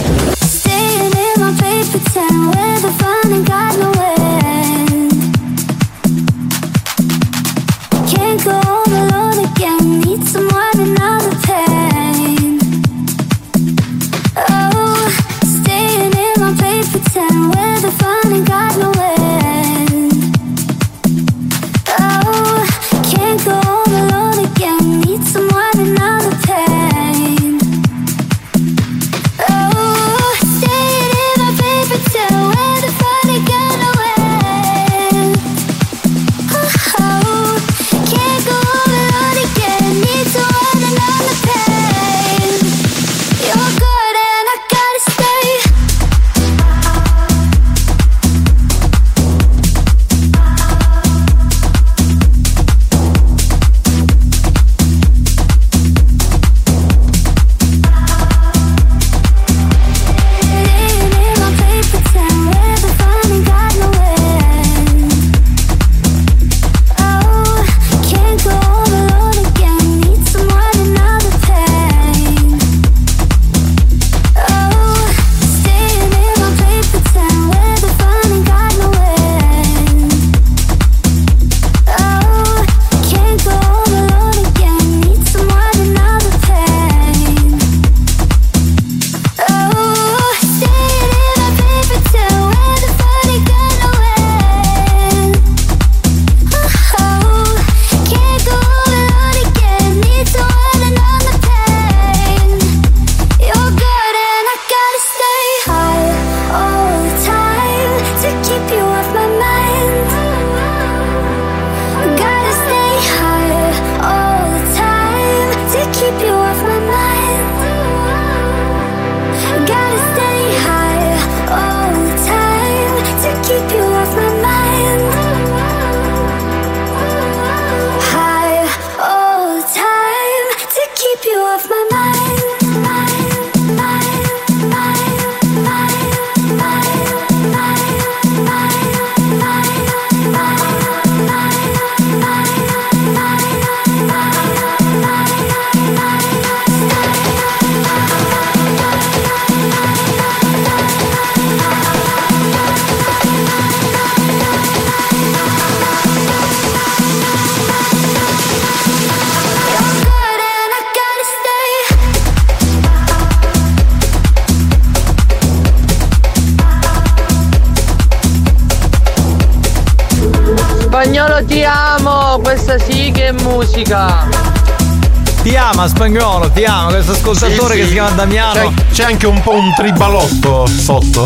Damiano. C'è, c'è anche un po' un tribalotto sotto.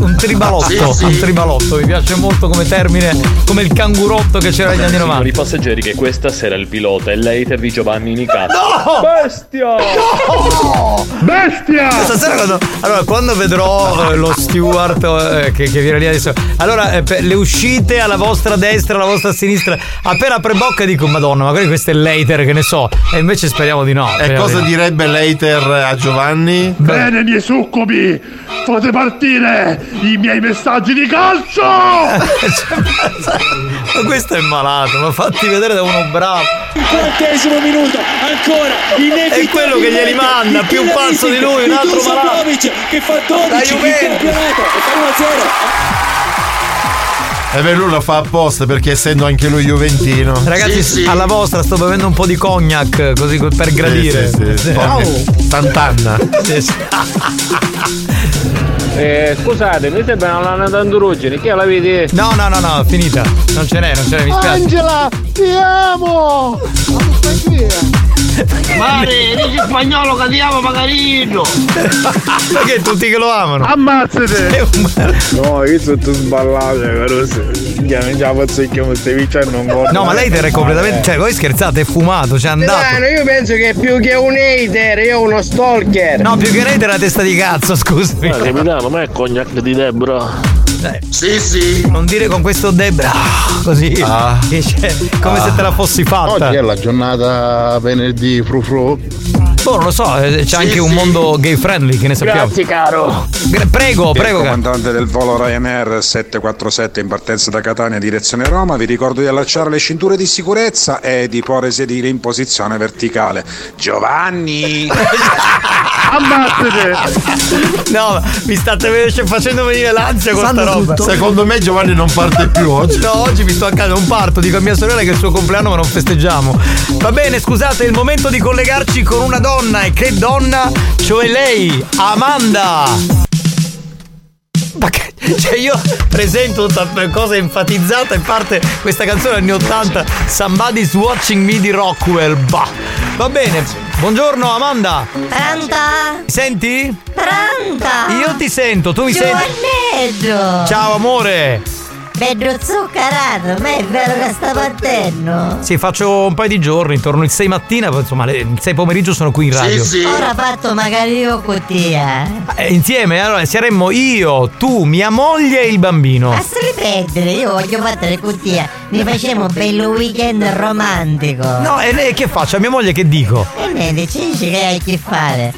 Un tribalotto, Sì, sì. un tribalotto, mi piace molto come termine, come il cangurotto che c'era negli anni 90. Signori passeggeri che questa sera il pilota è l'hater di Giovanni Nicastro. No! Bestia! Bestia! Stasera quando, allora, quando vedrò eh, lo steward eh, che, che viene lì adesso, allora eh, le uscite alla vostra destra, alla vostra sinistra, appena apre bocca dico, madonna, magari questo è l'hater, che ne so, e invece speriamo di no. E cosa di no. direbbe l'hater a Giovanni? Bene, miei succubi, fate partire i miei messaggi di calcio! [laughs] Ma questo è malato, ma fatti vedere da uno bravo. Quarantesimo minuto, ancora inevitabile. È quello che glieli manda, il più pazzo di lui, un altro malato. Che fa 12 La in Juventus. campionato e fa 1-0. E beh, lui lo fa apposta perché essendo anche lui juventino. Ragazzi, alla vostra sto bevendo un po' di cognac così per gradire. Sì, sì, sì. Sì. Tantanna. Sì, sì. [laughs] Eh, scusate, mi sembra una lana d'androgeni, che la vedi? No, no, no, no, finita. Non ce n'è, non ce n'è, mi spiace. Angela, ti amo! Mare, dici spagnolo che ti amo Magarino! Perché tutti che lo amano? Ammazzate! No, io sono tutto sballato, però se mi già faccio che mi stai vicino non guardo. No, ma lei è completamente. Cioè, voi scherzate, è fumato, c'è andato. Milano, io penso che più che un hater, io uno stalker. No, più che lei era testa di cazzo, scusami. Ah, capitano, ma è cognac di Debra. Sì, sì. Non dire con questo Debra. Così. [laughs] Che c'è- come se te la fossi fatta. Oggi è la giornata venerdì fru fru. Boh, non lo so, eh, c'è anche un mondo gay friendly, che ne sappiamo. Grazie, caro. Prego, Il prego. caro. comandante del volo Ryanair 747 in partenza da Catania direzione Roma, vi ricordo di allacciare le cinture di sicurezza e di porre sedile in posizione verticale. Giovanni! [laughs] Ammazzate! No, mi state facendo venire l'ansia con sta roba. Secondo me Giovanni non parte più oggi. No, oggi mi sto accadendo un parto, dico a mia sorella che è il suo compleanno ma non festeggiamo. Va bene, scusate, è il momento di collegarci con una donna e che donna? Cioè lei, Amanda. Ma che- Cioè io presento tutta cosa enfatizzata e parte questa canzone anni 80 Somebody's Watching Me di Rockwell. Bah. Va bene, buongiorno Amanda. Pronto? Mi senti? Pronto? Io ti sento, tu mi senti? Giovanneggio! Ciao amore. Bello zuccherato, ma è vero che sta partendo? Sì, faccio un paio di giorni, intorno il 6 mattina, insomma le- il 6 pomeriggio sono qui in radio. Ora fatto magari io con te. Eh, insieme, allora saremmo io, tu, mia moglie e il bambino. A ripetere, io voglio battere con te. Mi facciamo un bello weekend romantico. No, e lei che faccio? A mia moglie che dico? E ci dici che hai [laughs] che fare.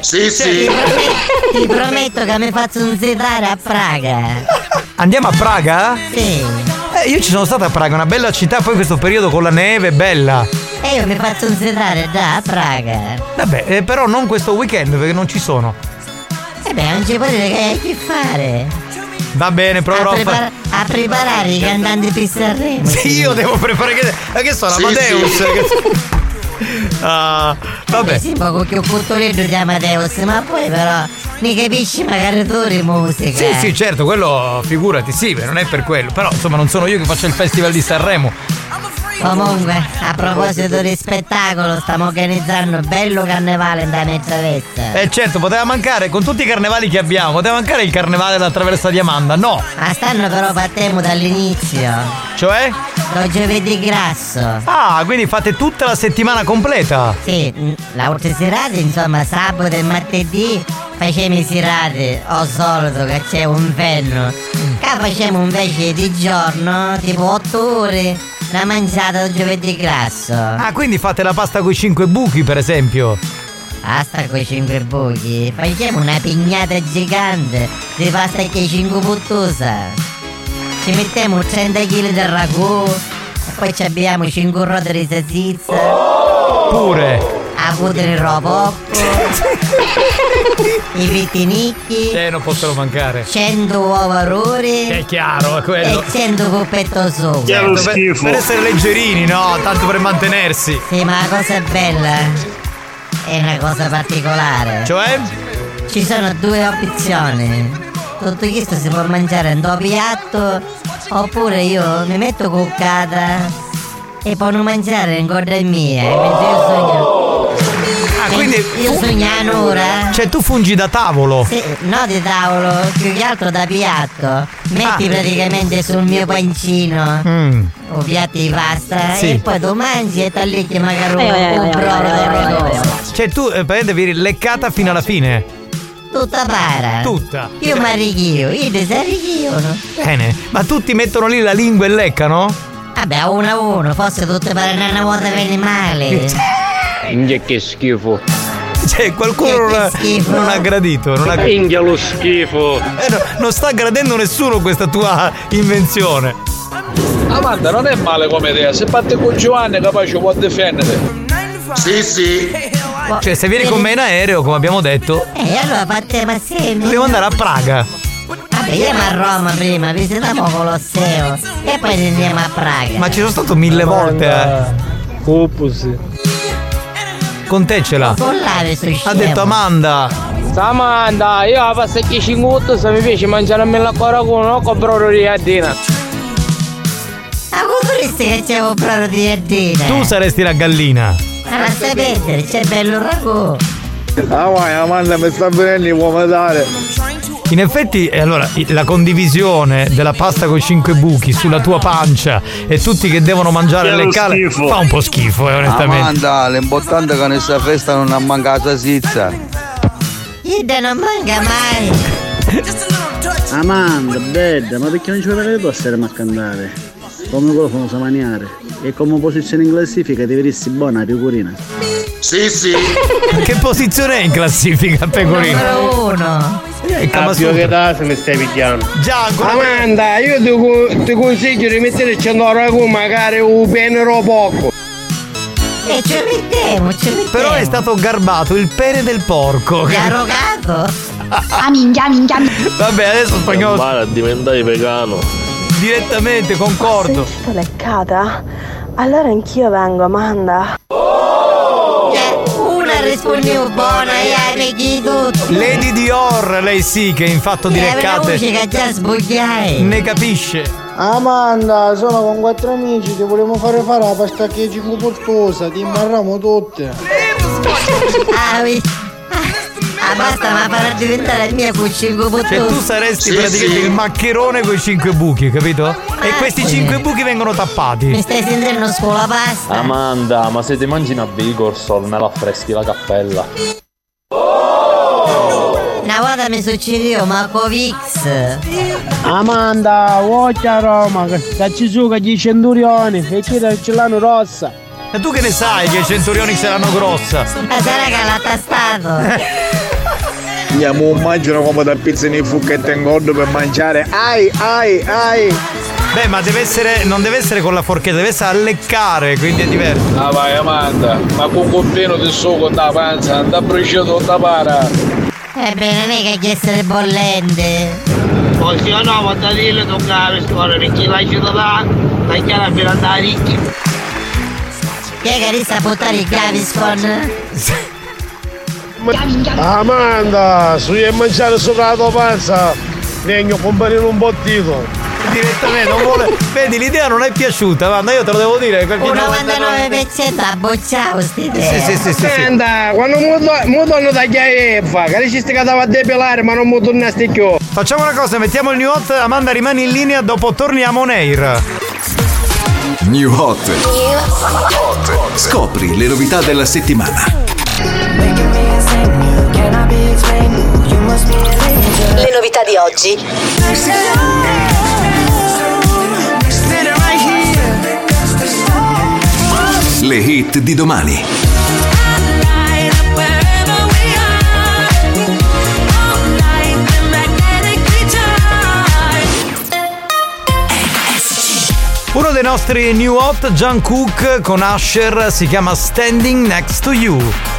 Sì, Ti prometto, ti prometto che mi faccio un sedare a Praga. Andiamo a Praga? Sì. Eh, io ci sono stata a Praga, una bella città, poi questo periodo con la neve, bella. E io mi faccio un sedare già a Praga. Vabbè, eh, però non questo weekend perché non ci sono. E beh, non ci dire che hai che fare. Va bene, A, proverò a prepara- a preparare i cantanti per Sanremo. Sì, io devo preparare che. Ma che sono? Sì, Amadeus? sì. Che- Ah, vabbè. Sì, ma con che cottoletto di Amadeus, ma poi però ne capisci magari tu di musica. Sì, sì, certo, quello figurati, sì, non è per quello. Però insomma non sono io che faccio il festival di Sanremo. Comunque, a proposito di spettacolo, stiamo organizzando un bello carnevale da Mezzavetta. Eh certo, poteva mancare, con tutti i carnevali che abbiamo, poteva mancare il carnevale della traversa di Amanda, no. Ma stanno però partiamo dall'inizio. Cioè? Lo giovedì grasso. Ah, quindi fate tutta la settimana completa. Sì, mh, la ultima serata, insomma, sabato e martedì facciamo i serate, o solito che c'è un inferno. Che facciamo invece di giorno, tipo 8 ore, la mangiata del giovedì grasso. Ah, quindi fate la pasta con i cinque buchi, per esempio. Basta con i 5 buchi, facciamo una pignata gigante di pasta che 5 puttosa. Ci mettiamo 30 kg di ragù, e poi ci abbiamo 5 ruote di salsiccia. Pure. A pudere robocco. [laughs] I pittinicchi. Eh, non possono mancare. 100 uova rori. È chiaro, è quello. E 100 coppetto sopra. Certo, per, per essere leggerini, no? Tanto per mantenersi. Sì, ma la cosa bella è una cosa particolare. Cioè? Ci sono due opzioni. Tutto questo si può mangiare in due piatto oppure io mi metto coccata e poi non mangiare in corda mia. Mentre io sogno. Ah, quindi. Io sogno un'ora. Cioè, tu fungi da tavolo. Sì, no di tavolo, più che altro da piatto. Metti Ah. praticamente sul mio pancino Mm. un piatto di pasta Sì. e poi tu mangi e taglichi magari un, Eh, eh, un eh, eh, di eh, rosso. Cioè, tu eh, praticamente vieni leccata fino alla fine. Tutta para. Tutta. Io mi arricchio, io arricchiono. Bene. Ma tutti mettono lì la lingua e leccano? Vabbè, a uno a uno, forse tutte per una volta viene male. Che schifo. Cioè, qualcuno non ha, non ha gradito. Non ha... Minchia lo schifo. Eh, no, non sta gradendo nessuno questa tua invenzione. Amanda non è male come idea, se parte con Giovanni capace può difendere. Sì, sì. Cioè, se vieni con me in aereo, come abbiamo detto, E allora partiamo assieme. dobbiamo andare a Praga. Vabbè, andiamo a Roma prima, visitiamo Colosseo e poi andiamo a Praga. Ma ci sono stato mille volte, eh. Opposi. Con te ce l'ha. Ha detto Amanda. Samanda, io la pasta che 5 se mi piace mangiare a me la cora con no compro riadina. Ma come vorresti che c'è un di ardina? Tu saresti la gallina. Ma la sapete, c'è bello ragù. Ah vai, Amanda mi sta venendo di vomitare. In effetti, eh, allora, i- la condivisione della pasta con cinque buchi sulla tua pancia e tutti che devono mangiare Che le lo cale schifo. fa un po' schifo, eh, onestamente. Amanda, l'importante è che nella festa non ha mancato la sizza. Ida non manca mai. Amanda, bella, ma perché non ci vuoi tu a stare a cantare? Come microfono sa maniare. E come posizione in classifica ti vedessi buona pecorina. Sì, sì. Che posizione è in classifica, Pecorino? Numero uno. Eh, Ah, più che da se mi stai pigliando. Già, ancora. Amanda, io ti, ti consiglio di mettere 100 euro magari un penero poco. E ci mettiamo, ci mettiamo. Però è stato garbato il pene del porco. Ti ha rogato? [laughs] Ah minchia, minchia. Vabbè, adesso spagnolo. Male, diventai vegano. Direttamente, concordo. Sto leccata? Allora anch'io vengo, Amanda. Cioè, una risponde buona e tutto. Lady Dior, lei sì, che in fatto di avrà leccate voce che già sbugliai. ne capisce. Amanda, sono con quattro amici, ti volevo fare fare la pasta che ci portosa, ti imbarramo tutte. Ah, ah, basta, ma farà diventare il mio cuccico Cioè tu saresti praticamente il maccherone con i cinque buchi, capito? E questi cinque buchi vengono Mi tappati. stai sentendo scuola pasta? Amanda, ma se ti mangi una Vigorsol me la affreschi la cappella. Una volta mi succedeva ma con Vix. Amanda, occhio a Roma, che ci sono gli centurioni e chi ce l'hanno rossa. E tu che ne sai che i centurioni saranno grossa? Ma sarà che l'ha tastato. [laughs] Andiamo immagino come da pizza nei fucchetti in gordo per mangiare. Ai, ai, ai. Beh, ma deve essere. non deve essere con la forchetta, deve essere a leccare, quindi è diverso. Ah vai Amanda, ma con un pieno di sugo da panza, da bruciato da para. Ebbene, non è che ha chiesto le bollente. Così o no, vado a dire tu che scuola perché lasci là, la chiara per andare ricchi. Chi è che resta a buttare il Gaviscon? Amanda, su e mangiare sopra la tua panza, vengo a comprare un bottito. Direttamente, non vuole. Vedi, l'idea non è piaciuta, guarda, io te lo devo dire. quel- Un 99% ha bocciato st'idea. Sì, sì, sì, sì, sì. Amanda, quando mi torno da Chiaeva, che ci stai a depilare ma non mi tornasti più. Facciamo una cosa, mettiamo il new hot, Amanda rimani in linea, dopo torniamo on air. New Hot. Scopri le novità della settimana. Le novità di oggi. Le hit di domani. Uno dei nostri new hot, John Cook con Usher, si chiama Standing Next to You.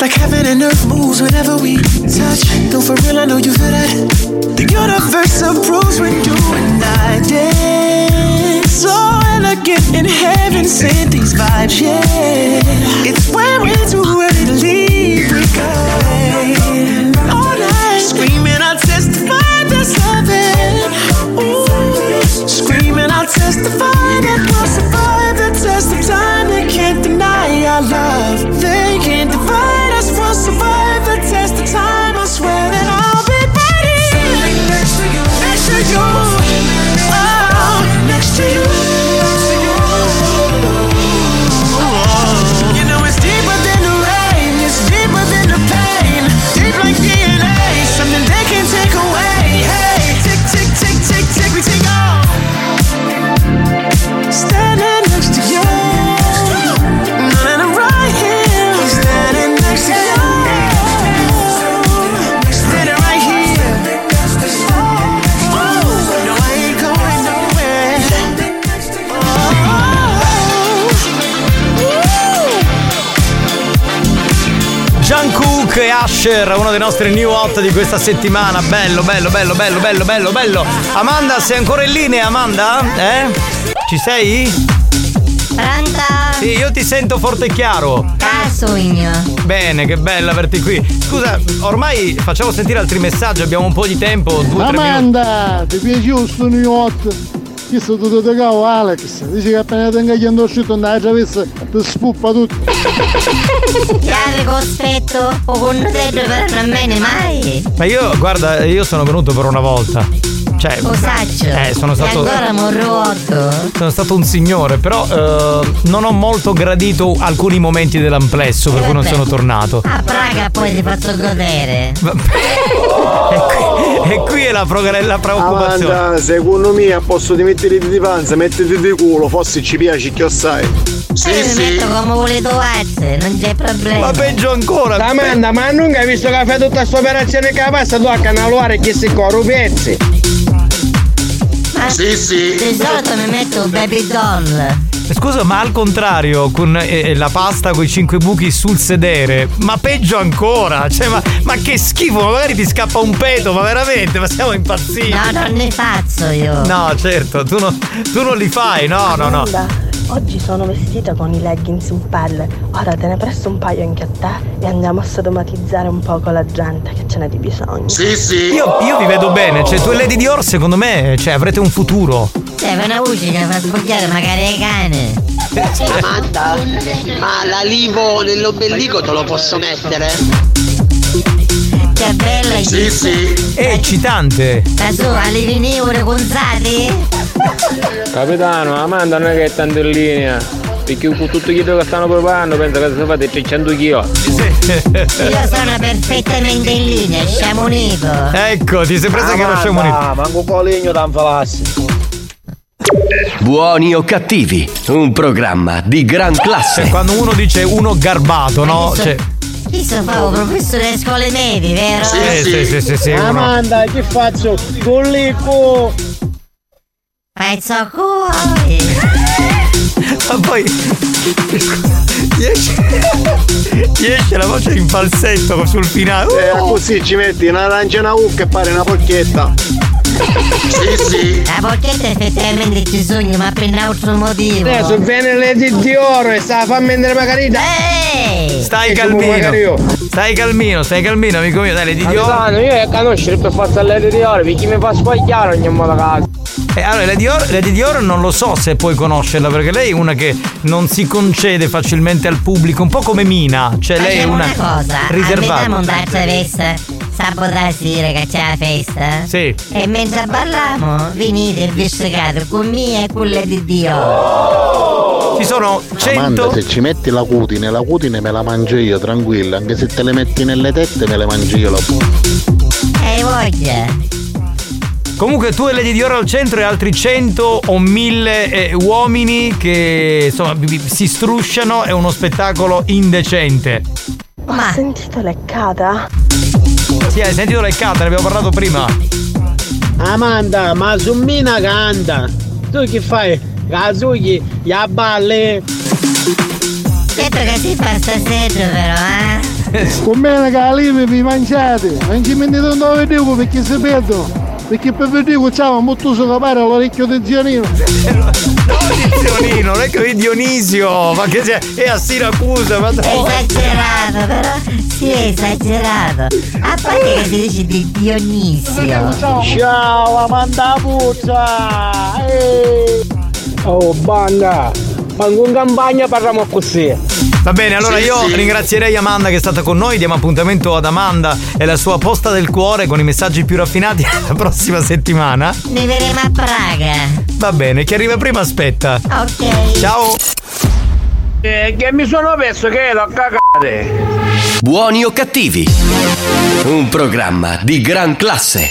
Like heaven Asher, uno dei nostri new hot di questa settimana. Bello, bello, bello, bello, bello, bello, bello. Amanda, sei ancora in linea, Amanda? Eh? Ci sei? Pronto? Sì, io ti sento forte e chiaro. Casugno. Bene, che bello averti qui. Scusa, ormai facciamo sentire altri messaggi, abbiamo un po' di tempo, due o tre minuti. Amanda, ti piace questo New Hot? Chi sto tutto te cavo Alex? Dici che appena tenga gli uscito andare a travessa ti spuppa tutto. Chiave cospetto o con nutello però non bene mai. Ma io, guarda, io sono venuto per una volta. Cioè, Osaccio. eh, sono E stato. ancora morruoto. Sono stato un signore, però eh, non ho molto gradito alcuni momenti dell'amplesso, per cui non sono tornato. A Praga poi ti faccio godere. [laughs] E qui è la, progr- la preoccupazione. Amanda, secondo me a posto di metterti di panza, mettiti di culo, forse ci piace chi sai. Io mi metto come volete vazze, non c'è problema. Ma peggio ancora. Amanda, ma non hai visto che ha fatto tutta questa operazione che passa tu a canalare chi si corru Sì, sì. Di solito mi metto un baby doll. Scusa, ma al contrario, con eh, la pasta con i cinque buchi sul sedere, ma peggio ancora, cioè, ma, ma che schifo, ma magari ti scappa un peto, ma veramente, ma siamo impazziti. No, non ne faccio io. No, certo, tu, no- tu non li fai, no, no, no. Oggi sono vestita con i leggings in pelle. Ora te ne presto un paio anche a te e andiamo a sodomatizzare un po' con la gente che ce n'è di bisogno. Io, io vi vedo bene, cioè tu e Lady Dior secondo me cioè, avrete un futuro. Cioè, fa una voce che fa sbocchiare magari ai cani. Amanda, ma la livo nell'ombelico te lo posso mettere? Che bella Sì, sì. È eccitante. Ma su, all'ivini ore conzati? Capitano, Amanda non è che è tanto in linea. Perché con tutti quelli che stanno preparando penso che si fate 300 kg. Io sono perfettamente in linea, siamo uniti. Ecco, ti sei presa che lo siamo uniti. Ah, manco coligno da infalassi. Buoni o cattivi, un programma di gran classe. Cioè, quando uno dice uno garbato, no? Cioè, Io sono proprio professore delle scuole medie, vero? Sì, sì, sì, sì, sì, uno- Amanda, che faccio? Collico! Fai zoccuoli. Ma poi gli esce, gli esce la voce in falsetto sul finale. Eh, così ci metti un'arancia e una ucca e pare una porchietta. Sì, sì. La porchetta effettivamente ci sogno, ma per un altro motivo. Adesso viene le di Dioro e sta a farmi vendere magari da. Ehi! Stai E calmino. Stai calmino, stai calmino, amico mio. Dai, le di Dior. Capitano, io che conoscere per forza le di ore perché mi fa sbagliare ogni modo caso. Eh, allora, Lady Dior, Lady Dior non lo so se puoi conoscerla perché lei è una che non si concede facilmente al pubblico, un po' come Mina. Cioè, lei è una, una cosa, riservata. andiamo un'altra festa sabato sera che c'è la festa. Sì. E mentre balliamo, venite e vi segate con me e con le di Dio. Ci sono Amanda, se ci metti la cutine, la cutine me la mangio io, tranquilla. Anche se te le metti nelle tette, me le mangio io la E voglia. Comunque tu e Lady Dior al centro e altri 100 o 1000 eh, uomini che insomma si strusciano, è uno spettacolo indecente. Ho sentito leccata. Sì, hai sentito le carte, ne abbiamo parlato prima. Amanda, ma su Mina canta. Tu che fai? Kazuki, ya balle. Detto che si fa stasera però, eh? Con me che alive vi mangiate, non ci mettete un dove devo perché si perdono. Perché per vedere c'è molto so capare all'orecchio di zionino. [laughs] Dionino, non è che è Dionisio, ma che sia, è a Siracusa, ma È esagerato, però sì, è esagerato. A parte che si dice di Dionisio. Ciao Amanda Puzza! Oh banda! Manco in campagna parliamo così! Va bene, allora Sì, io sì. ringrazierei Amanda che è stata con noi, diamo appuntamento ad Amanda e la sua posta del cuore con i messaggi più raffinati [laughs] la prossima settimana. Ne a Praga. Va bene, chi arriva prima aspetta. Ok. Ciao! Eh, che mi sono perso che l'ho cagate! Buoni o cattivi? Un programma di gran classe.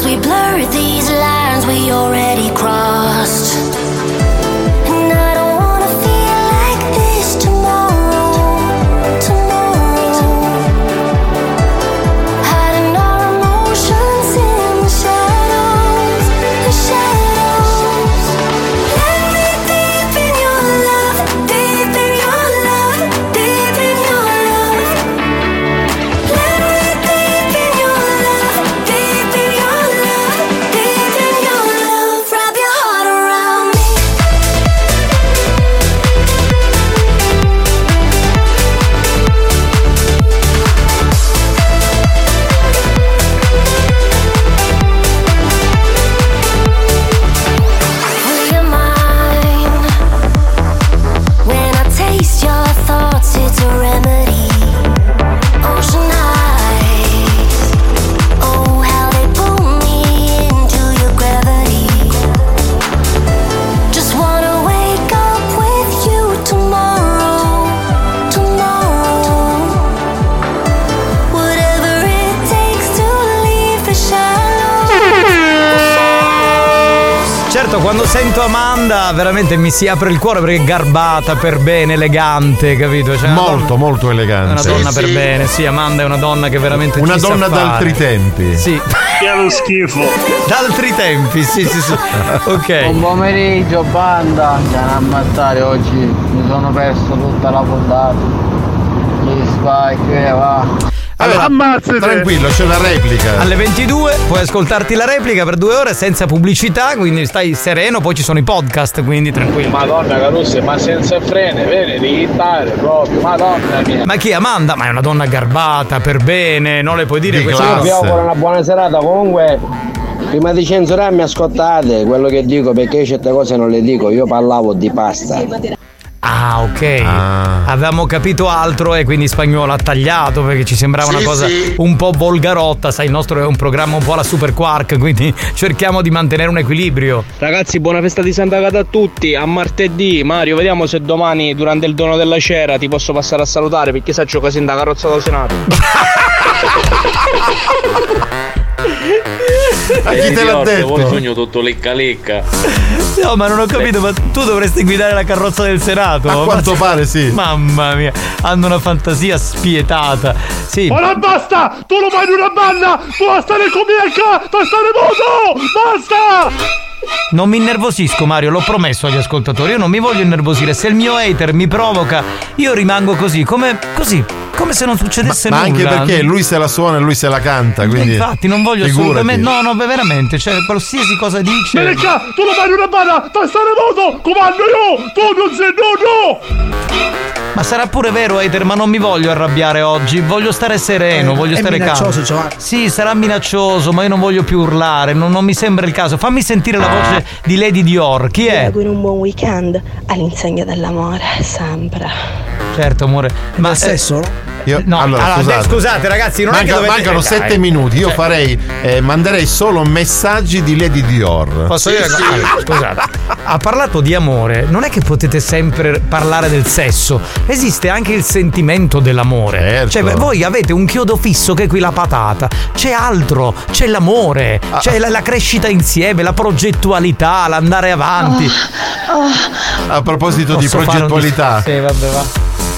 Cause we blur these lines we already sento Amanda veramente mi si apre il cuore perché è garbata, per bene, elegante, capito? Cioè, Molto, donna- molto È elegante. una donna per bene, sì, Amanda è una donna che veramente Una ci sa donna d'altri tempi. Sì. [laughs] Che lo schifo. D'altri tempi, sì, sì, sì. Ok. Buon pomeriggio banda, andiamo a ammazzare oggi, mi sono perso tutta la puntata. Gli spike, eh, va. Allora, tranquillo, c'è la replica. Alle 22 puoi ascoltarti la replica per due ore senza pubblicità, quindi stai sereno, poi ci sono i podcast, quindi tranquillo. Madonna Carusse, ma senza frene, devi hittare proprio, madonna mia. Ma chi Amanda? Ma è una donna garbata, per bene, non le puoi dire queste Io vi auguro una buona serata, comunque prima di censurarmi ascoltate quello che dico perché io certe cose non le dico, io parlavo di pasta. Ah, ok. Ah. Avevamo capito altro e quindi spagnolo ha tagliato perché ci sembrava una Sì, cosa sì. un po' volgarotta. Sai, il nostro è un programma un po' alla Super Quark, quindi [laughs] cerchiamo di mantenere un equilibrio. Ragazzi, buona festa di Santa Cata a tutti. A martedì, Mario, vediamo se domani durante il dono della cera ti posso passare a salutare perché sa gioca in da carrozza del Senato. [laughs] Ma chi te l'ha detto? Poi sogno tutto lecca lecca. No, ma non ho capito, ma tu dovresti guidare la carrozza del Senato. A quanto Ma- pare sì. Mamma mia, hanno una fantasia spietata. Sì. Ma non basta! Tu lo fai in una banda! Tu a stare con Mirka! Tu a stare muto! Basta! Non mi innervosisco, Mario, l'ho promesso agli ascoltatori. Io non mi voglio innervosire. Se il mio hater mi provoca, io rimango così, come così, come se non succedesse Ma anche nulla. perché lui se la suona e lui se la canta, quindi. Infatti, non voglio figurati. assolutamente. No, no, beh, veramente. Cioè, qualsiasi cosa dice. Mirka! Tu lo fai una banda! Tu a stare muto! Comando io! Tu non sei no no! Ma sarà pure vero, hater, ma non mi voglio arrabbiare oggi. Voglio stare sereno, Eh, voglio è stare minaccioso, calmo. Giovanni. Sì, sarà minaccioso, ma io non voglio più urlare. Non, non mi sembra il caso. Fammi sentire la voce di Lady Dior. Chi è? auguro un buon weekend all'insegna dell'amore, sempre. Certo, amore. Ma Del sesso? Io- No, allora, allora, scusate. scusate, ragazzi, non è che Manca- dovete- mancano eh, sette minuti. Io Cioè- farei, eh, manderei solo messaggi di Lady Dior. Posso dire una cosa? Allora, scusate. Ha parlato di amore, non è che potete sempre parlare del sesso, esiste anche il sentimento dell'amore. Certo. Cioè, voi avete un chiodo fisso che è qui la patata, c'è altro, c'è l'amore, Ah. c'è la, la crescita insieme, la progettualità, l'andare avanti. A proposito di Posso un dis- progettualità, Sì, vabbè, va.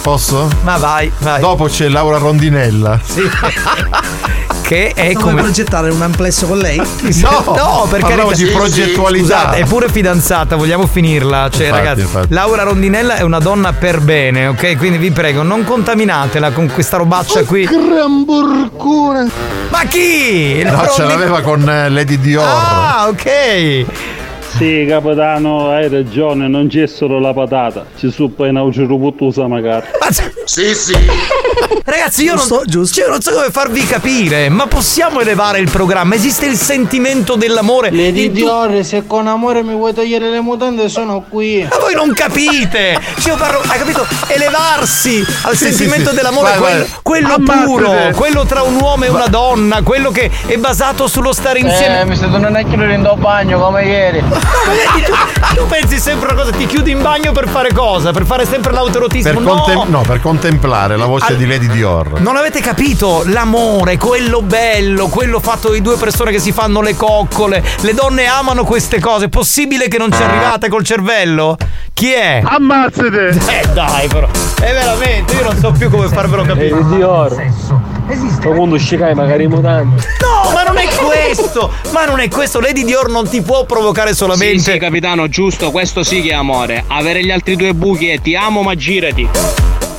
Posso? Ma vai, vai. Dopo c'è Laura Rondinella. Sì. [laughs] che è Come come progettare un amplesso con lei? [laughs] No, No, per parlavo carità. di progettualità. Scusate, è pure fidanzata, vogliamo finirla. Cioè, Infatti, ragazzi, infatti. Laura Rondinella è una donna per bene, ok? Quindi vi prego, non contaminatela con questa robaccia qui. Gran burcone. Ma chi? No, ce Rondi- l'aveva con eh, Lady Dior. Ah, ok. Sì, capitano, hai ragione, non c'è solo la patata, ci sono poi una usa magari. Sì, sì. Ragazzi, io non, cioè, io non so come farvi capire, ma possiamo elevare il programma? Esiste il sentimento dell'amore. Lady in tu- Dior, se con amore mi vuoi togliere le mutande sono qui. Ma voi non capite! Cioè, [laughs] io parlo, hai capito? Elevarsi al Sì, sentimento sì, sì. dell'amore, Vai, quello, vai. quello Ammazzate. puro, quello tra un uomo e una donna, quello che è basato sullo stare insieme. Eh, mi stai tornando a chiudere in bagno come ieri. [laughs] Ma vedi, tu, tu pensi sempre una cosa, ti chiudi in bagno per fare cosa? Per fare sempre l'autoerotismo? Per, no! contem- no, per contemplare la voce Al- di Lady Dior. Non avete capito? L'amore, quello bello, quello fatto di due persone che si fanno le coccole. Le donne amano queste cose. È possibile che non ci arrivate col cervello? Chi è? Ammazzate! Eh dai però. È veramente, io non so più come farvelo capire. Lady Dior. Quando uscirai magari mutanti. No, ma non è questo! Ma non è questo! Lady Dior non ti può provocare solamente. Sì, sì, capitano, giusto, questo sì che è amore. Avere gli altri due buchi è ti amo ma girati.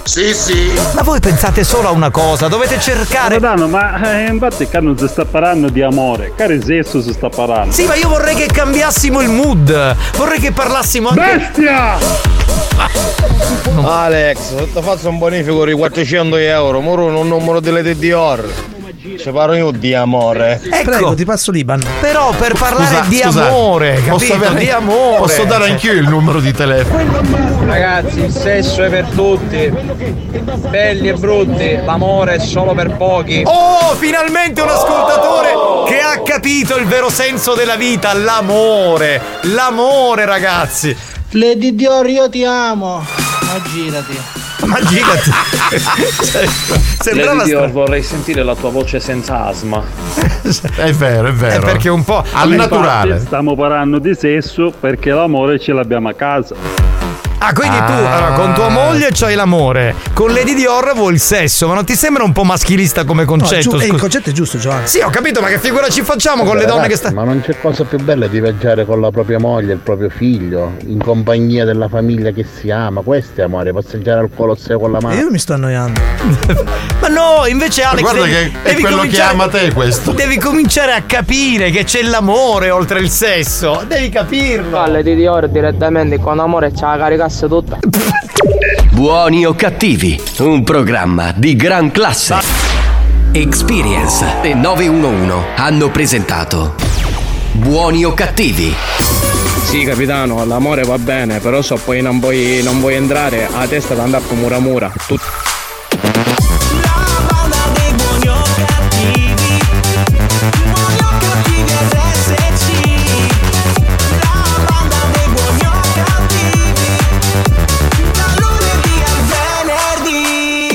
Sì, sì. Ma voi pensate solo a una cosa, dovete cercare. Capitano, ma eh, infatti qua non si sta parlando di amore, cari sesso si sta parlando. Sì, ma io vorrei che cambiassimo il mood. Vorrei che parlassimo anche. Bestia! [laughs] Alex, ti faccio un bonifico di 400 euro, moro un numero di Lady Dior. Ci parlo io di amore. Ecco. Prego, ti passo l'Iban. Però per parlare Scusa- di scusate, amore, posso capito? avere- di amore. Posso dare anch'io il numero di telefono? Ragazzi, il sesso è per tutti. Belli e brutti, l'amore è solo per pochi. Oh, finalmente un ascoltatore che ha capito il vero senso della vita, l'amore. L'amore, ragazzi. Lady Dior, io ti amo. Ma girati. Ma girati. [laughs] Sembrava Lady Dior, stra- vorrei sentire la tua voce senza asma. È vero, è vero. È perché un po' al naturale. Stiamo parlando di sesso perché l'amore ce l'abbiamo a casa. Ah, quindi tu Ah. allora, con tua moglie c'hai l'amore, con Lady Dior vuoi il sesso, ma non ti sembra un po' maschilista come No, concetto? giu- eh, il concetto è giusto, Giovanni. Sì, ho capito, ma che figura ci facciamo con le donne che stanno. Ma non c'è cosa più bella di viaggiare con la propria moglie, il proprio figlio, in compagnia della famiglia che si ama. Questo è amore, passeggiare al Colosseo con la mano. io mi sto annoiando. [laughs] No, invece Alex. guarda devi, che è quello che cominciare- ama te questo. Devi cominciare a capire che c'è l'amore oltre il sesso. Devi capirlo. No, Lady Dior direttamente con amore c'ha la caricasse tutta. Buoni o cattivi, un programma di gran classe. Experience e 911 hanno presentato Buoni o cattivi. Sì capitano, l'amore va bene, però so poi non vuoi, non vuoi entrare, a testa da andare con mura mura. Tu-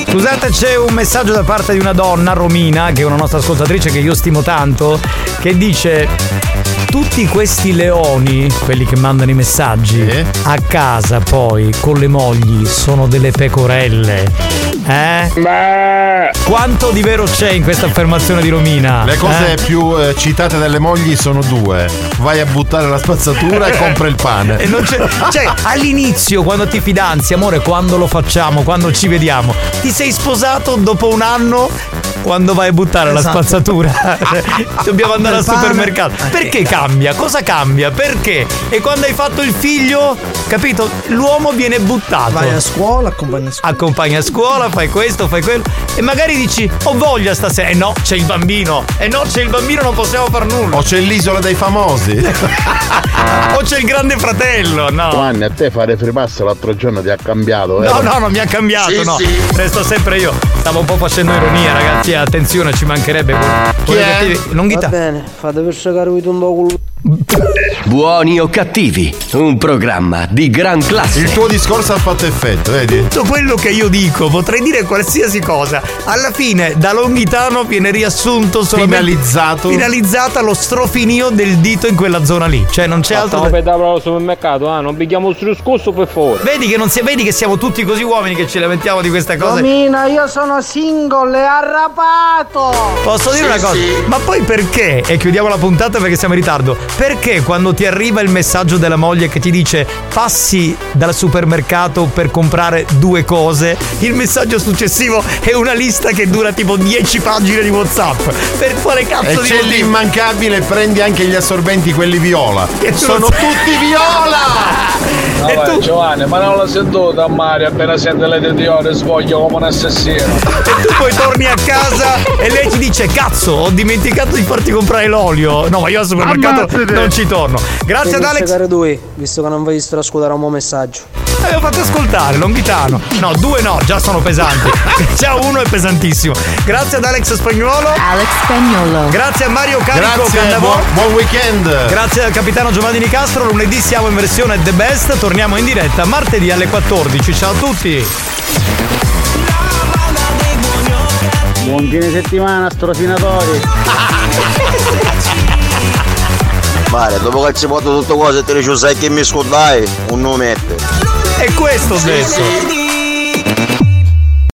Scusate, c'è un messaggio da parte di una donna, Romina, che è una nostra ascoltatrice che io stimo tanto, che dice tutti questi leoni, quelli che mandano i messaggi, a casa poi con le mogli sono delle pecorelle. Eh? Quanto di vero c'è in questa affermazione di Romina? Le cose Eh? più eh, citate dalle mogli sono due. Vai a buttare la spazzatura e compra il pane. [laughs] E non c'è, cioè, all'inizio, quando ti fidanzi, amore, quando lo facciamo, quando ci vediamo, ti sei sposato dopo un anno. Quando vai a buttare la Esatto. spazzatura, [laughs] dobbiamo andare al supermercato. Perché cambia? Cosa cambia? Perché? E quando hai fatto il figlio, capito? L'uomo viene buttato. Vai a scuola, accompagna a scuola. Accompagni a scuola, fai questo, fai quello. E magari dici, ho voglia stasera. E no, c'è il bambino. E no, c'è il bambino, non possiamo far nulla. O c'è l'isola dei famosi. [laughs] o c'è il grande fratello, no. Giovanni, a te fare free pass l'altro giorno ti ha cambiato, No, vero? no, non mi ha cambiato, Sì, no. sì. Resto sempre io. Stavo un po' facendo ironia, ragazzi. Attenzione, ci mancherebbe. Chi è? Longhità. bene, fate per segare un po' will Buoni o cattivi, un programma di gran classe. Il tuo discorso ha fatto effetto, vedi? Tutto quello che io dico, potrei dire qualsiasi cosa. Alla fine, da Longhitano viene riassunto solamente Finalizzato. finalizzata lo strofinio del dito in quella zona lì. Cioè, non c'è altro. Stiamo da- al supermercato, ah, non pighiamo sul scusso per favore. Vedi che, non si... Vedi che siamo tutti così uomini che ci lamentiamo di queste cose. Romina, io sono single e arrapato! Posso dire Sì, una cosa? sì. Ma poi perché? E chiudiamo la puntata perché siamo in ritardo. Perché quando ti arriva il messaggio della moglie che ti dice passi dal supermercato per comprare due cose, il messaggio successivo è una lista che dura tipo 10 pagine di WhatsApp. Per quale cazzo E di c'è motivo? l'immancabile, prendi anche gli assorbenti, quelli viola. [laughs] Che tu Sono tutti viola! Vabbè, Giovanni, ma non l'ho sentito a Mario appena sente le di ore svoglio come un assassino. E tu poi torni a casa e lei ti dice cazzo ho dimenticato di farti comprare l'olio no ma io al supermercato Ammazzate. Non ci torno grazie ad Alex segare due, visto che non vi sto ascoltare un buon messaggio. Avevo fatto ascoltare, Longhitano. No, due no, già sono pesanti. [laughs] già uno è pesantissimo. Grazie ad Alex Spagnuolo. Alex Spagnolo. Grazie a Mario Carico Grazie, buon, buon weekend! Grazie al capitano Giovanni Nicastro. Lunedì siamo in versione The Best. Torniamo in diretta martedì alle 14. Ciao a tutti. Buon fine settimana, strofinatori! [laughs] Mare, dopo che ci porto tutte cose e te le sai che mi scordai, un nome E questo detto.